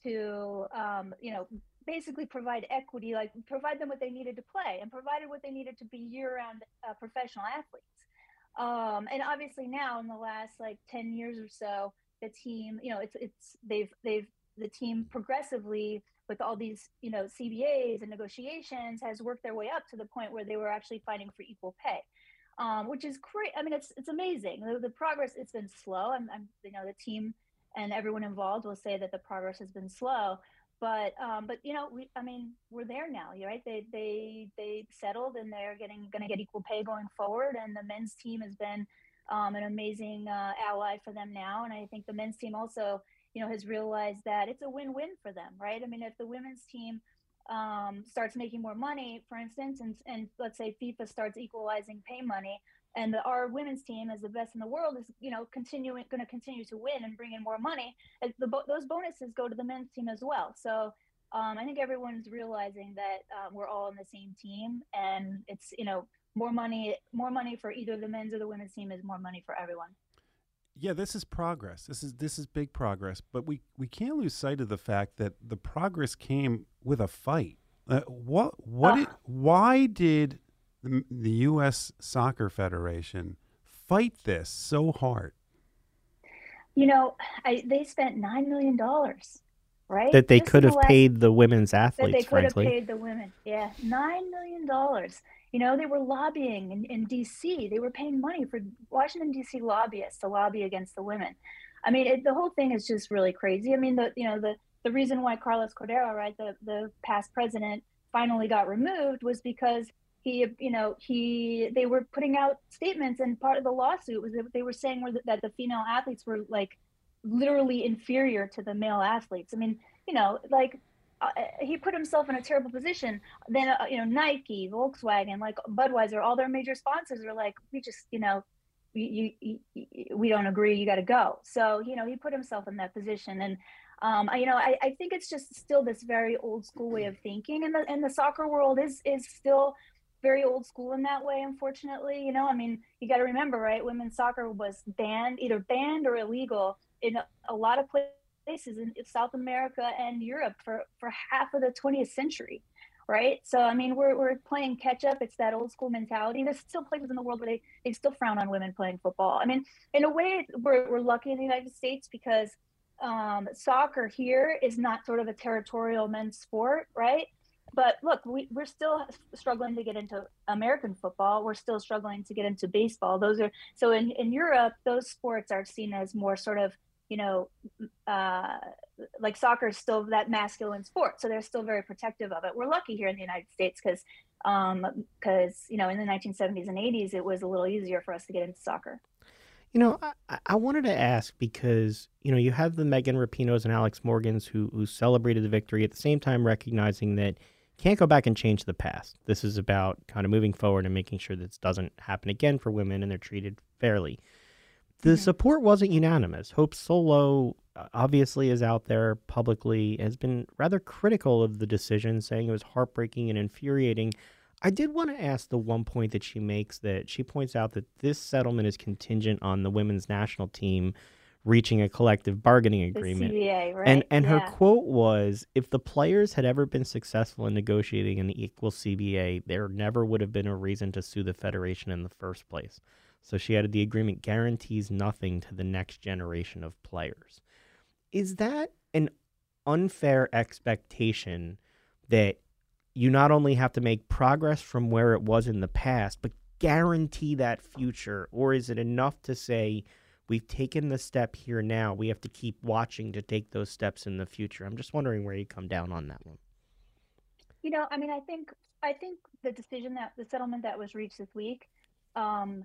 to um, you know basically provide equity, like provide them what they needed to play and provided what they needed to be year-round uh, professional athletes. Um, and obviously now in the last like 10 years or so, the team, you know, it's, it's, they've, they've, the team progressively with all these, you know, CBAs and negotiations has worked their way up to the point where they were actually fighting for equal pay. Um, which is great. I mean, it's, it's amazing. The, the progress, it's been slow. I'm, you know, the team and everyone involved will say that the progress has been slow, but um, but you know we I mean we're there now right they they they settled and they're getting going to get equal pay going forward and the men's team has been um, an amazing uh, ally for them now and I think the men's team also you know has realized that it's a win-win for them right? I mean if the women's team um, starts making more money for instance and, and let's say FIFA starts equalizing pay money and the, our women's team is the best in the world is you know continuing going to continue to win and bring in more money. The, those bonuses go to the men's team as well. So um, i think everyone's realizing that um, we're all on the same team and it's you know more money more money for either the men's or the women's team is more money for everyone. Yeah this is progress. This is this is big progress but we we can't lose sight of the fact that the progress came with a fight. Uh, what what Uh. it, why did the, the U.S. Soccer Federation fight this so hard? you know I, they spent nine million dollars right That they Just could have last- paid the women's athletes, that they athletes, could have paid the women. Yeah, nine million dollars. You know, they were lobbying in, in D.C. They were paying money for Washington D.C. lobbyists to lobby against the women. I mean, it, the whole thing is just really crazy. I mean, the you know the the reason why Carlos Cordeiro, right, the the past president, finally got removed was because he you know he they were putting out statements and part of the lawsuit was that they were saying were that the female athletes were like literally inferior to the male athletes. I mean you know like uh, he put himself in a terrible position. Then uh, you know nike volkswagen like budweiser all their major sponsors are like we just you know you, you, you we don't agree. You got to go. So you know he put himself in that position. And um, I, you know, I, I think it's just still this very old school way of thinking, and the and the soccer world is is still very old school in that way unfortunately you know? I mean you got to remember right women's soccer was banned either banned or illegal in a, lot of places in south america and europe for for half of the 20th century right? So i mean we're, we're playing catch up. It's that old school mentality. There's still places in the world where they, they still frown on women playing football. I mean in a way we're, we're lucky in the united states because um, soccer here is not sort of a territorial men's sport right but look, we, we're still struggling to get into American football. We're still struggling to get into baseball. Those are so in, in Europe, those sports are seen as more sort of, you know, uh, like soccer is still that masculine sport. So they're still very protective of it. We're lucky here in the United States because, um, because, you know, in the 1970s and 80s, it was a little easier for us to get into soccer. You know, I, I wanted to ask because, you know, you have the Megan Rapinoes and Alex Morgans who, who celebrated the victory at the same time recognizing that – can't go back and change the past. This is about kind of moving forward and making sure this doesn't happen again for women and they're treated fairly. The support wasn't unanimous. Hope Solo uh, obviously is out there publicly, has been rather critical of the decision, saying it was heartbreaking and infuriating. I did want to ask the one point that she makes that she points out that this settlement is contingent on the women's national team reaching a collective bargaining agreement. CBA, right? And and yeah. her quote was, "If the players had ever been successful in negotiating an equal CBA, there never would have been a reason to sue the federation in the first place." So she added, "The agreement guarantees nothing to the next generation of players." Is that an unfair expectation that you not only have to make progress from where it was in the past, but guarantee that future, or is it enough to say? We've taken the step here now. We have to keep watching to take those steps in the future. I'm just wondering where you come down on that one. You know, I mean, I think I think the decision that the settlement that was reached this week um,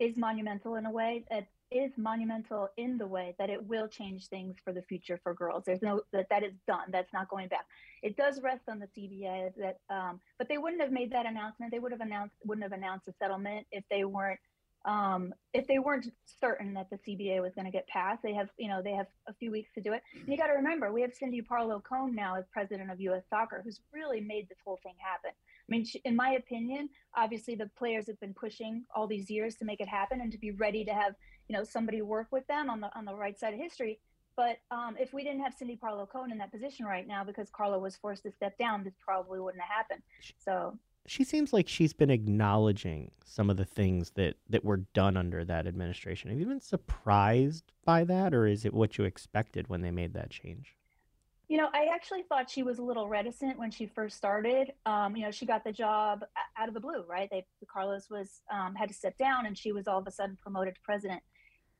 is monumental in a way. It is monumental in the way that it will change things for the future for girls. There's no that that is done. That's not going back. It does rest on the CBA that, um, but they wouldn't have made that announcement. They would have announced wouldn't have announced a settlement if they weren't um, if they weren't certain that the CBA was going to get passed, they have, you know, they have a few weeks to do it. And you got to remember, we have Cindy Parlow Cone now as president of U.S. Soccer, who's really made this whole thing happen. I mean, she, in my opinion, obviously the players have been pushing all these years to make it happen and to be ready to have, you know, somebody work with them on the on the right side of history. But um, if we didn't have Cindy Parlow Cone in that position right now because Carla was forced to step down, this probably wouldn't have happened. So she seems like she's been acknowledging some of the things that that were done under that administration. Have you been surprised by that, or is it what you expected when they made that change? You know, I actually thought she was a little reticent when she first started. Um, you know, she got the job out of the blue, right? They Carlos was um, had to step down, and she was all of a sudden promoted to president.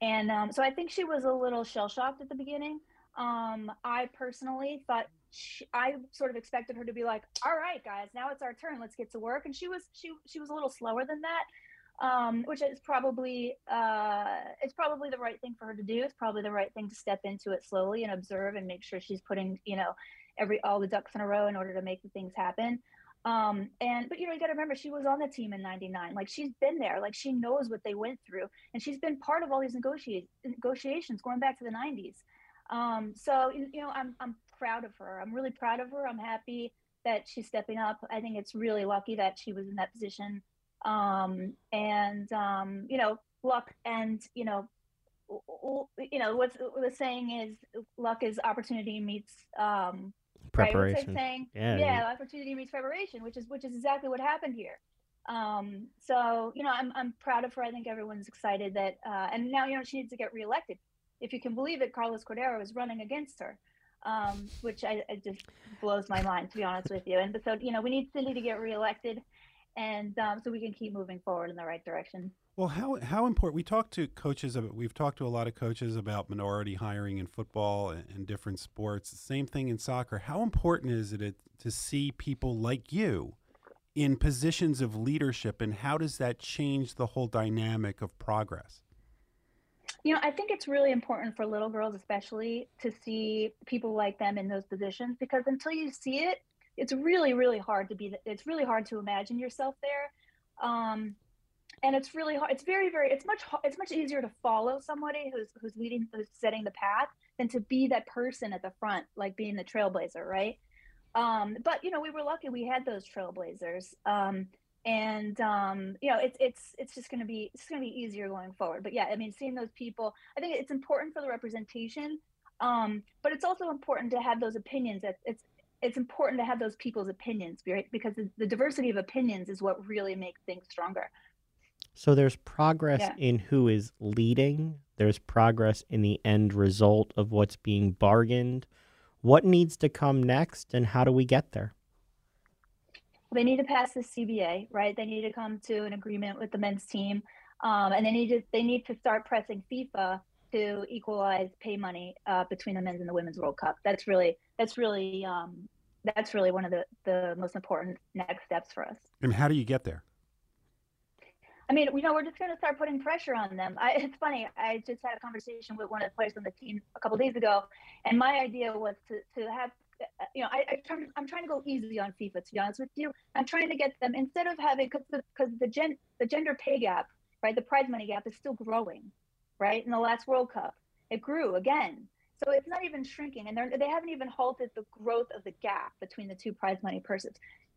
And um, so I think she was a little shell shocked at the beginning. Um, I personally thought she, I sort of expected her to be like, "All right, guys, now it's our turn. Let's get to work." And she was she she was a little slower than that, um, which is probably uh, it's probably the right thing for her to do. It's probably the right thing to step into it slowly and observe and make sure she's putting you know every all the ducks in a row in order to make the things happen. Um, and but you know you got to remember she was on the team in '99. Like she's been there. Like she knows what they went through, and she's been part of all these negotiations negotiations going back to the '90s. Um, so you know, I'm I'm proud of her. I'm really proud of her. I'm happy that she's stepping up. I think it's really lucky that she was in that position. Um, and um, you know, luck and you know, you know what's the saying is luck is opportunity meets um, preparation. Right? saying? Yeah, yeah, yeah, opportunity meets preparation, which is which is exactly what happened here. Um, so you know, I'm I'm proud of her. I think everyone's excited that, uh, and now you know she needs to get reelected if you can believe it, Carlos Cordeiro is running against her, um, which I, just blows my mind to be honest with you. And so, you know, we need Cindy to get reelected, and um, so we can keep moving forward in the right direction. Well, how how important? We talked to coaches. About, we've talked to a lot of coaches about minority hiring in football and, and different sports. The Same thing in soccer. How important is it to see people like you in positions of leadership, and how does that change the whole dynamic of progress? You know, I think it's really important for little girls, especially, to see people like them in those positions because until you see it, it's really, really hard to be. It's really hard to imagine yourself there, um, and it's really hard. It's very, very. It's much. It's much easier to follow somebody who's who's leading, who's setting the path, than to be that person at the front, like being the trailblazer, right? Um, but you know, we were lucky; we had those trailblazers. Um, and um, you know it's it's it's just going to be it's going to be easier going forward. But yeah i mean seeing those people i think it's important for the representation um, but it's also important to have those opinions it's it's it's important to have those people's opinions right? Because the, the diversity of opinions is what really makes things stronger. So there's progress Yeah. in who is leading. There's progress in the end result of what's being bargained. What needs to come next and how do we get there they need to pass the CBA, right? They need to come to an agreement with the men's team, um, and they need to they need to start pressing FIFA to equalize pay money uh, between the men's and the women's World Cup. That's really that's really um, that's really one of the the most important next steps for us. And how do you get there? I mean, you know, we're just going to start putting pressure on them. I, it's funny. I just had a conversation with one of the players on the team a couple days ago, and my idea was to to have, you know, I, I I'm trying to go easy on FIFA. To be honest with you, I'm trying to get them instead of having because the, cause the gen the gender pay gap, right, the prize money gap is still growing, right. In the last World Cup, it grew again. So it's not even shrinking, and they haven't even halted the growth of the gap between the two prize money purses.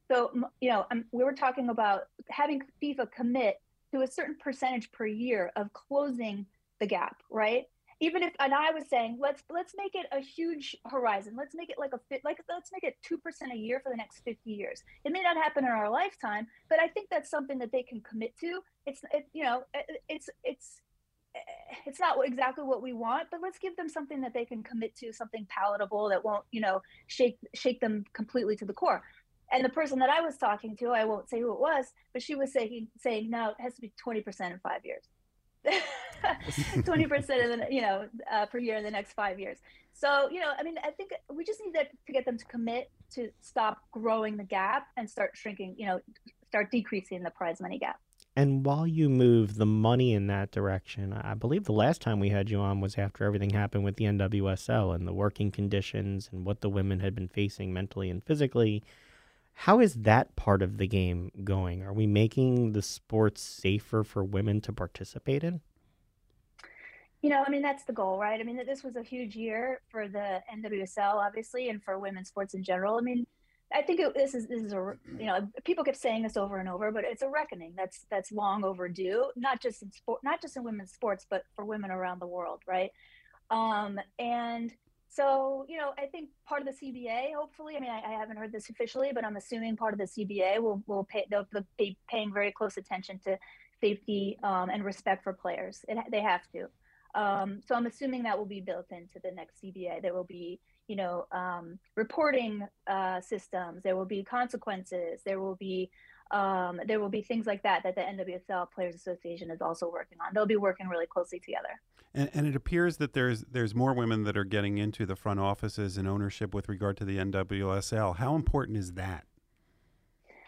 So you know, um, we were talking about having FIFA commit to a certain percentage per year of closing the gap, right? Even if, and I was saying, let's let's make it a huge horizon. Let's make it like a fit, like let's make it two percent a year for the next fifty years. It may not happen in our lifetime, but I think that's something that they can commit to. It's, it, you know, it- it's it's it's not exactly what we want, but let's give them something that they can commit to, something palatable that won't, you know, shake shake them completely to the core. And the person that I was talking to, I won't say who it was, but she was saying saying no, it has to be twenty percent in five years. (laughs) (laughs) Twenty percent in the you know uh, per year in the next five years. So you know, I mean, I think we just need that to get them to commit to stop growing the gap and start shrinking. You know, start decreasing the prize money gap. And while you move the money in that direction, I believe the last time we had you on was after everything happened with the NWSL and the working conditions and what the women had been facing mentally and physically. How is that part of the game going? Are we making the sports safer for women to participate in? You know, I mean, that's the goal, right? I mean, this was a huge year for the NWSL, obviously, and for women's sports in general. I mean, I think it, this is this is a you know people keep saying this over and over, but it's a reckoning that's that's long overdue. Not just in sport, not just in women's sports, but for women around the world, right? Um, and so you know, I think part of the CBA, hopefully, I mean, I, I haven't heard this officially, but I'm assuming part of the CBA will will pay they'll, they'll be paying very close attention to safety um, and respect for players. It, they have to. Um, so I'm assuming that will be built into the next CBA. There will be, you know, um, reporting uh, systems. There will be consequences. There will be um, there will be things like that that the NWSL Players Association is also working on. They'll be working really closely together. And, and it appears that there's there's more women that are getting into the front offices and ownership with regard to the NWSL. How important is that?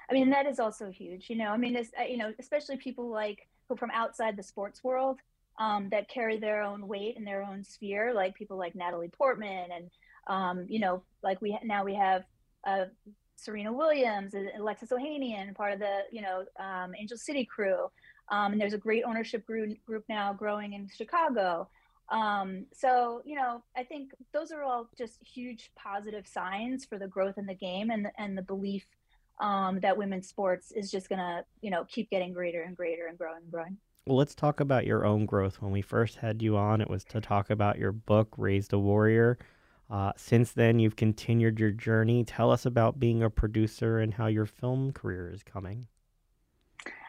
I mean, that is also huge. You know, I mean, it's, uh, you know, especially people like who from outside the sports world um, that carry their own weight in their own sphere, like people like Natalie Portman, and um, you know, like we now we have uh, Serena Williams and Alexis Ohanian, part of the you know um, Angel City crew, um, and there's a great ownership group group now growing in Chicago. Um, so you know, I think those are all just huge positive signs for the growth in the game and and the belief um, that women's sports is just gonna you know keep getting greater and greater and growing and growing. Well, let's talk about your own growth. When we first had you on, it was to talk about your book, Raised a Warrior. Uh, since then, you've continued your journey. Tell us about being a producer and how your film career is coming.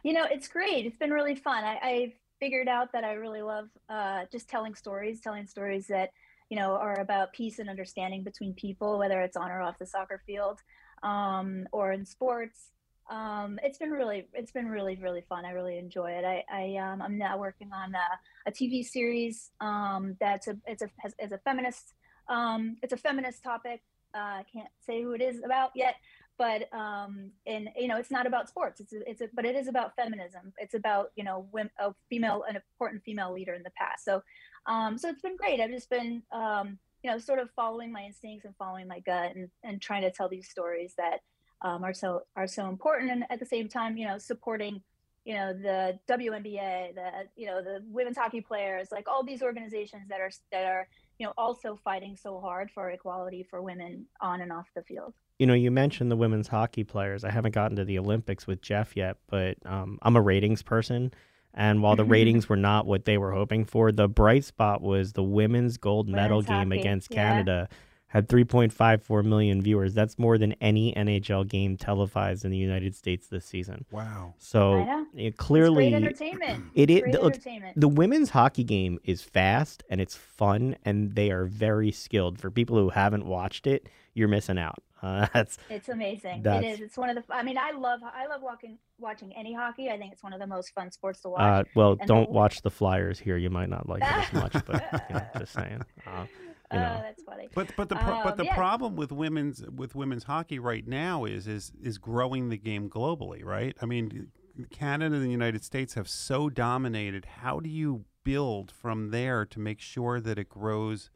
You know, it's great. It's been really fun. I, I figured out that I really love uh, just telling stories, telling stories that you know are about peace and understanding between people, whether it's on or off the soccer field um, or in sports. Um, it's been really, it's been really, really fun. I really enjoy it. I, I um, I'm now working on a, a TV series um, that's a, it's a, has, is a feminist, um, it's a feminist topic. Uh, I can't say who it is about yet, but um, and you know, it's not about sports. It's a, it's a, but it is about feminism. It's about you know, women, a female, an important female leader in the past. So, um, so it's been great. I've just been um, you know, sort of following my instincts and following my gut and and trying to tell these stories that um, are so are so important, and at the same time, you know, supporting you know the WNBA, the you know the women's hockey players, like all these organizations that are that are you know also fighting so hard for equality for women on and off the field. You know, you mentioned the women's hockey players. I haven't gotten to the Olympics with Jeff yet, but um, I'm a ratings person. And while the (laughs) ratings were not what they were hoping for, the bright spot was the women's gold medal Women's game hockey, against yeah. Canada had 3.54 million viewers. That's more than any NHL game televised in the United States this season. Wow. So I know. it It's clearly great entertainment. it is Great look, entertainment. the women's hockey game is fast and it's fun and they are very skilled. For people who haven't watched it, you're missing out. (laughs) Uh, that's It's amazing. That's- It is. It's one of the. I mean, I love. I love walking, watching any hockey. I think it's one of the most fun sports to watch. uh, well, And don't the- watch the Flyers here. You might not like it as much, but you know, (laughs) just saying. Uh, you Oh, know. that's funny. But but the pro- but Um, the yeah. problem with women's with women's hockey right now is is is growing the game globally, right? I mean, Canada and the United States have so dominated. How do you build from there to make sure that it grows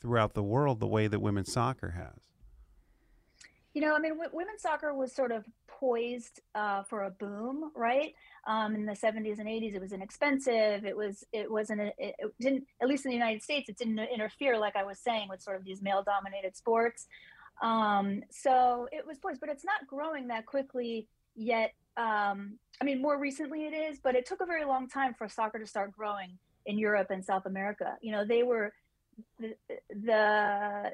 throughout the world the way that women's soccer has? You know, I mean, w- women's soccer was sort of poised uh, for a boom, right? Um, in the 70s and 80s, it was inexpensive. It was, it wasn't, it, it didn't, at least in the United States, it didn't interfere, like I was saying, with sort of these male-dominated sports. Um, so it was poised, but it's not growing that quickly yet. Um, I mean, more recently it is, but it took a very long time for soccer to start growing in Europe and South America. You know, they were the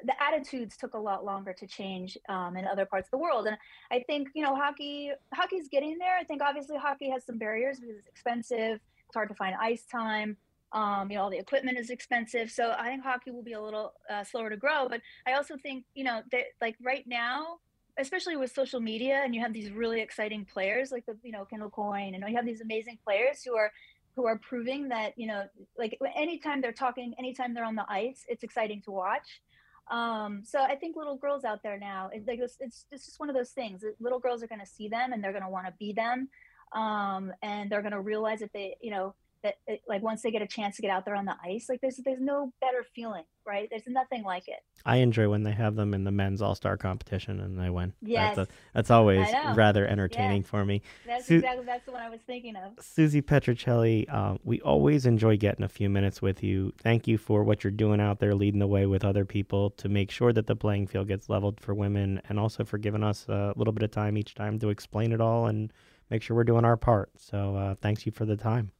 the, attitudes took a lot longer to change um, in other parts of the world, and I think you know hockey hockey's getting there. I think obviously hockey has some barriers because it's expensive. It's hard to find ice time. Um, you know, all the equipment is expensive, so I think hockey will be a little uh, slower to grow. But I also think you know that like right now, especially with social media, and you have these really exciting players like the you know Kendall Coyne, and you have these amazing players who are who are proving that you know like anytime they're talking anytime they're on the ice it's exciting to watch. Um, so i think little girls out there now it's like it's, it's, just one of those things. Little girls are going to see them and they're going to want to be them um, and they're going to realize that they you know that it, like once they get a chance to get out there on the ice like there's there's no better feeling right there's nothing like it I enjoy when they have them in the men's all star competition and they win. Yes. That's, a, that's always rather entertaining Yeah. for me. that's Su- exactly that's the one i was thinking of Susie Petruccelli, uh, we always enjoy getting a few minutes with you. Thank you for what you're doing out there, leading the way with other people to make sure that the playing field gets leveled for women, and also for giving us a little bit of time each time to explain it all and make sure we're doing our part. So, uh, thanks you for the time.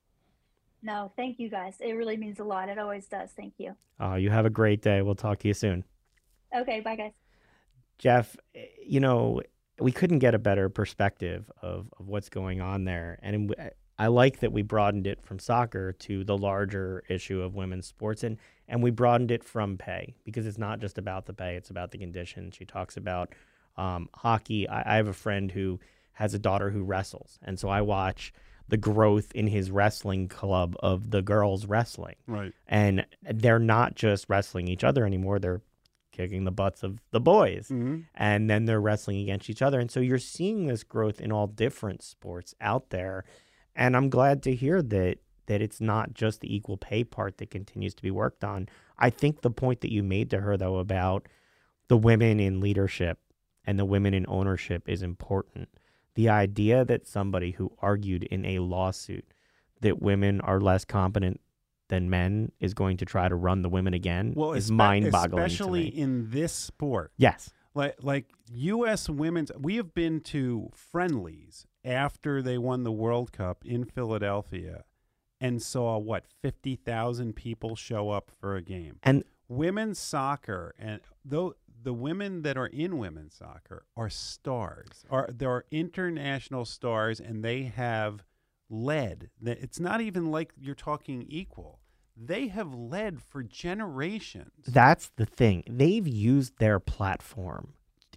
No thank you guys it really means a lot it always does thank you Uh, you have a great day. We'll talk to you soon. okay bye guys Jeff, you know, we couldn't get a better perspective of, of what's going on there. And I like that we broadened it from soccer to the larger issue of women's sports. And, and we broadened it from pay because it's not just about the pay, it's about the conditions. She talks about um, hockey. I, I have a friend who has a daughter who wrestles. And so I watch the growth in his wrestling club of the girls wrestling. Right. and they're not just wrestling each other anymore they're kicking the butts of the boys. Mhm. and then they're wrestling against each other. And so you're seeing this growth in all different sports out there. And i'm glad to hear that that it's not just the equal pay part that continues to be worked on. I think the point that you made to her though about the women in leadership and the women in ownership is important the idea that somebody who argued in a lawsuit that women are less competent than men is going to try to run the women again Well, is espe- mind-boggling especially in this sport. Yes. like like U.S. women's. We have been to friendlies after they won the World Cup in Philadelphia, and saw what fifty thousand people show up for a game. And women's soccer, and though the women that are in women's soccer are stars, are there are international stars, and they have led. That it's not even like you're talking equal. They have led for generations. That's the thing. They've used their platform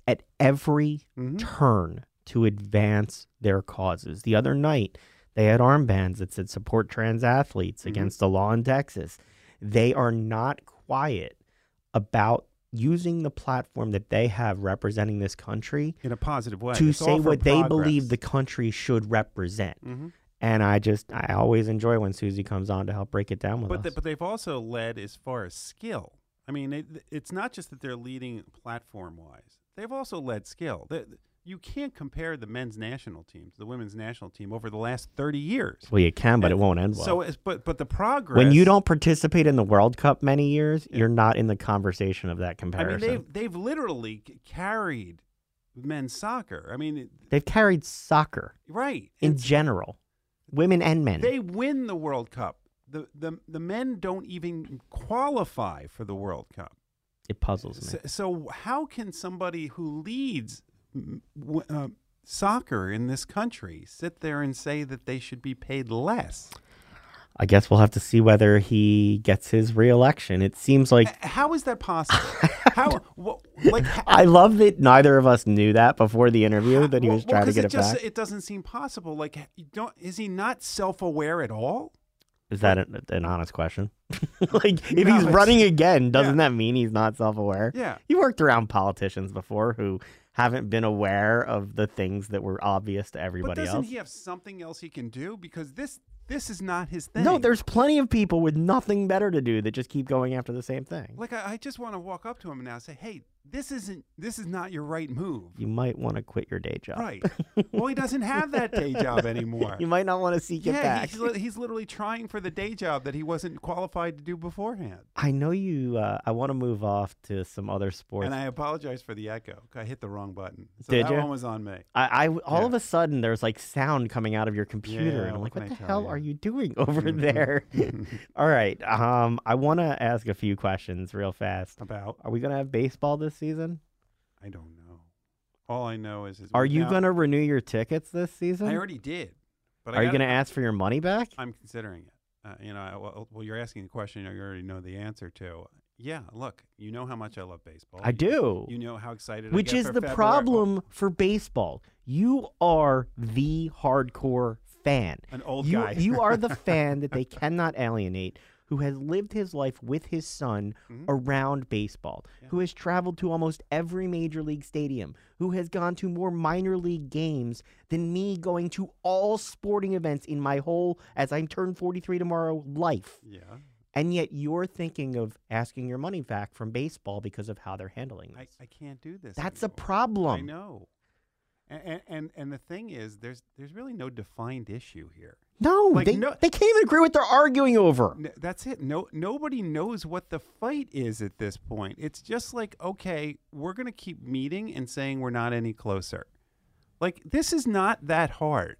at every Mhm. turn to advance their causes. The other night, they had armbands that said support trans athletes Mhm. against the law in Texas. They are not quiet about using the platform that they have representing this country in a positive way to It's say what they believe the country should represent. Mhm. And I just, I always enjoy when Susie comes on to help break it down with But us. the, but they've also led as far as skill. I mean, it, it's not just that they're leading platform wise. They've also led skill. The- you can't compare the men's national team to the women's national team over the last thirty years. well, you can, but And it won't end well. So, it's, but but the progress when you don't participate in the World Cup many years, you're not in the conversation of that comparison. I mean, they've they've literally carried men's soccer. I mean, They've carried soccer right in It's- general, women and men. They win the World Cup. The, the the men don't even qualify for the World Cup. it puzzles me. So, so how can somebody who leads uh, soccer in this country sit there and say that they should be paid less? I guess we'll have to see whether he gets his reelection. It seems like How is that possible? how (laughs) like h- I love that neither of us knew that before the interview that he was well, trying to get it it, just back. it doesn't seem possible. Like don't is he not self-aware at all? Is that an, an honest question? (laughs) like, if No, he's running again, doesn't yeah. that mean he's not self-aware? Yeah. he worked around politicians before who haven't been aware of the things that were obvious to But everybody doesn't else. he have something else he can do? Because this this is not his thing. No, there's plenty of people with nothing better to do that just keep going after the same thing. like I, I just want to walk up to him and now and say, "Hey, this isn't this is not your right move." You might want to quit your day job. Right. (laughs) well, he doesn't have that day job (laughs) anymore. You might not want to seek it yeah, back. he's, li- he's literally trying for the day job that he wasn't qualified to do beforehand. I know you. Uh, I want to move off to some other sports. And I apologize for the echo. I hit the wrong button. So Did that ya? one was on me. I, I all Yeah. of a sudden there's like sound coming out of your computer, Yeah, and I'm like, what the hell ya?" are you doing (laughs) over Mhm. there? all right. Um, I want to ask a few questions real fast. About Are we gonna have baseball this season? I don't know. All I know is, is Are you now- gonna renew your tickets this season? I already did. But I are you gotta- gonna ask for your money back? I'm considering it. Uh, you know, I, well, well, you're asking the question you already know the answer to. Yeah, look, you know how much I love baseball. I do. You know how excited. I Which get is for the February. problem for baseball. You are the hardcore fan. An old you, guy. you are the (laughs) fan that they cannot alienate, who has lived his life with his son Mhm. around baseball, who has traveled to almost every major league stadium, who has gone to more minor league games than me going to all sporting events in my whole, as I turn 43 tomorrow, life. Yeah, And yet you're thinking of asking your money back from baseball because of how they're handling this. I can't do this. That's a problem. I know. And, and and the thing is, there's there's really no defined issue here. No, Like, they, no- they can't even agree what they're arguing over. N- That's it. No, nobody knows what the fight is at this point. It's just like, okay, we're gonna keep meeting and saying we're not any closer. Like this is not that hard.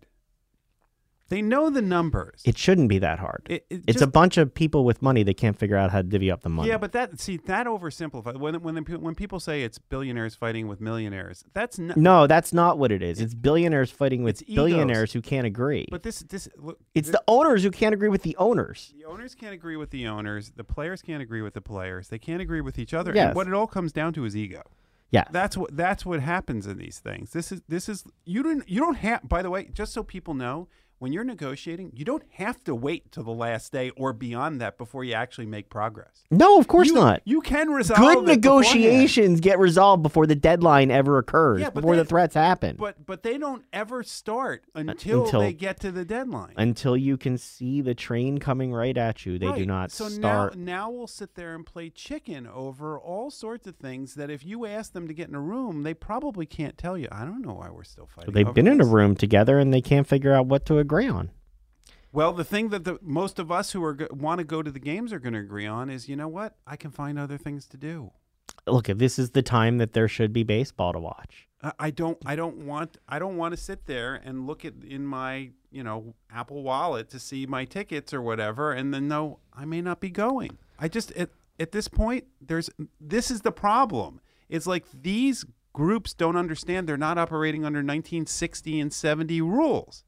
They know the numbers. It shouldn't be that hard. It- it it's a bunch of people with money that can't figure out how to divvy up the money. Yeah, but that see that oversimplified. When when the, when people say it's billionaires fighting with millionaires, that's not. no, that's not what it is. It's billionaires fighting with It's egos. billionaires who can't agree. But this this look, it's thi- the owners who can't agree with the owners. The owners can't agree with the owners. The players can't agree with the players. They can't agree with each other. Yes. And what it all comes down to is ego. Yeah. That's what that's what happens in these things. This is this is you don't you don't have by the way, just so people know, when you're negotiating, you don't have to wait till the last day or beyond that before you actually make progress. No, of course You- not. You can resolve Good it beforehand. negotiations get resolved before the deadline ever occurs, Yeah, before they- the threats happen. But but they don't ever start uh, until, until- they get to the deadline. Until you can see the train coming right at you, they do not so start. now now we'll sit there and play chicken over all sorts of things that if you ask them to get in a room, they probably can't tell you. I don't know why we're still fighting. They've over been in a room together and they can't figure out what to agree on. Well, the thing that the most of us who are want to go to the games are going to agree on is, you know what? I can find other things to do. Look, if this is the time that there should be baseball to watch. I- I don't. I don't want. I don't want to sit there and look at in my you know Apple Wallet to see my tickets or whatever, and then know I may not be going. I just at at this point, there's this is the problem. It's like these groups don't understand they're not operating under 1960 and 70 rules.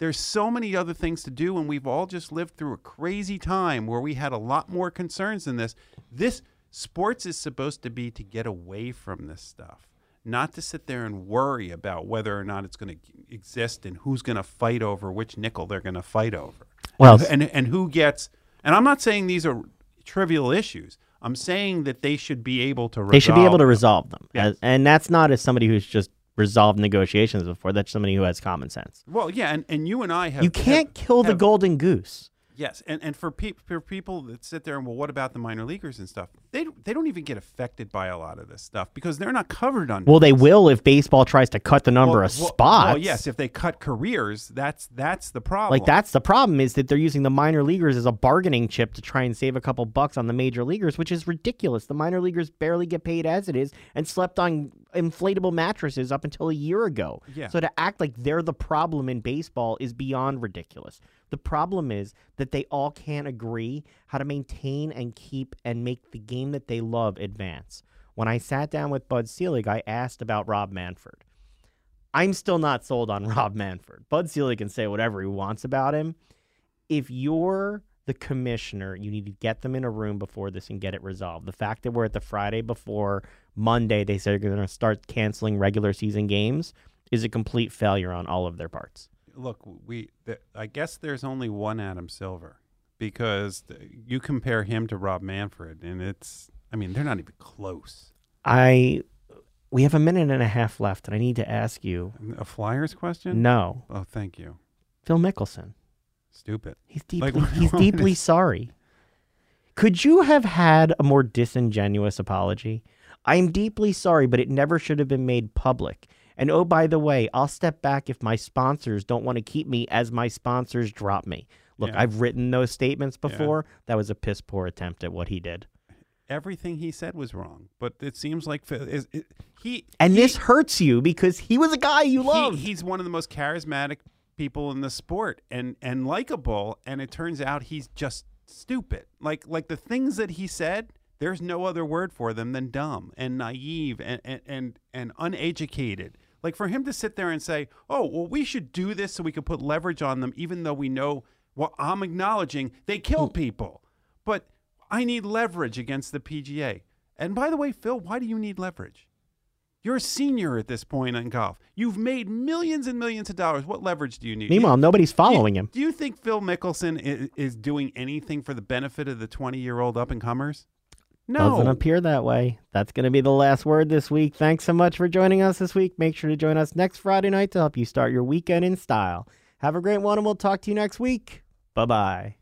There's so many other things to do, and we've all just lived through a crazy time where we had a lot more concerns than this. This sports is supposed to be to get away from this stuff, not to sit there and worry about whether or not it's going to exist and who's going to fight over which nickel they're going to fight over. Well, and, and and who gets. And I'm not saying these are trivial issues. I'm saying that they should be able to. They should be able to resolve resolve them, Yes. And that's not as somebody who's just resolved negotiations before. That's somebody who has common sense. Well, yeah, and, and you and I have. you can't have- kill the have- golden goose. Yes, and and for, peop for people that sit there and well, what about the minor leaguers and stuff? They they don't even get affected by a lot of this stuff because they're not covered under. Well, they this. will if baseball tries to cut the number Well, of well- spots. Well, yes, if they cut careers, that's that's the problem. Like that's the problem is that they're using the minor leaguers as a bargaining chip to try and save a couple bucks on the major leaguers, which is ridiculous. The minor leaguers barely get paid as it is and slept on inflatable mattresses up until a year ago. Yeah. So to act like they're the problem in baseball is beyond ridiculous. The problem is that they all can't agree how to maintain and keep and make the game that they love advance. When I sat down with Bud Selig, I asked about Rob Manfred. I'm still not sold on (laughs) Rob Manfred. Bud Selig can say whatever he wants about him. If you're the commissioner, you need to get them in a room before this and get it resolved. The fact that we're at the Friday before Monday, they said they're going to start canceling regular season games is a complete failure on all of their parts. Look, we th- I guess there's only one Adam Silver because th- you compare him to Rob Manfred, and it's I mean they're not even close. I we have a minute and a half left, and I need to ask you. A Flyers question? No, Oh, thank you. Phil Mickelson. Stupid. He's deeply what- he's deeply is- sorry. Could you have had a more disingenuous apology? I'm deeply sorry, but it never should have been made public. And oh, by the way, I'll step back if my sponsors don't want to keep me as my sponsors drop me. Look, Yeah. I've written those statements Yeah. before. That was a piss poor attempt at what he did. Everything he said was wrong, but it seems like it, he And he- this hurts you because he was a guy you he- loved. he's one of the most charismatic people in the sport and and likable and it turns out he's just stupid like like the things that he said there's no other word for them than dumb and naive and and and, and uneducated like for him to sit there and say oh well we should do this so we can put leverage on them even though we know well i'm acknowledging they kill hmm. people but i need leverage against the pga and by the way phil why do you need leverage you're a senior at this point in golf. You've made millions and millions of dollars. What leverage do you need? Meanwhile, you- nobody's do you- following him. Do you think Phil Mickelson is, is doing anything for the benefit of the 20 year old up and comers? No. Doesn't appear that way. That's going to be the last word this week. Thanks so much for joining us this week. Make sure to join us next Friday night to help you start your weekend in style. Have a great one, and we'll talk to you next week. Bye bye.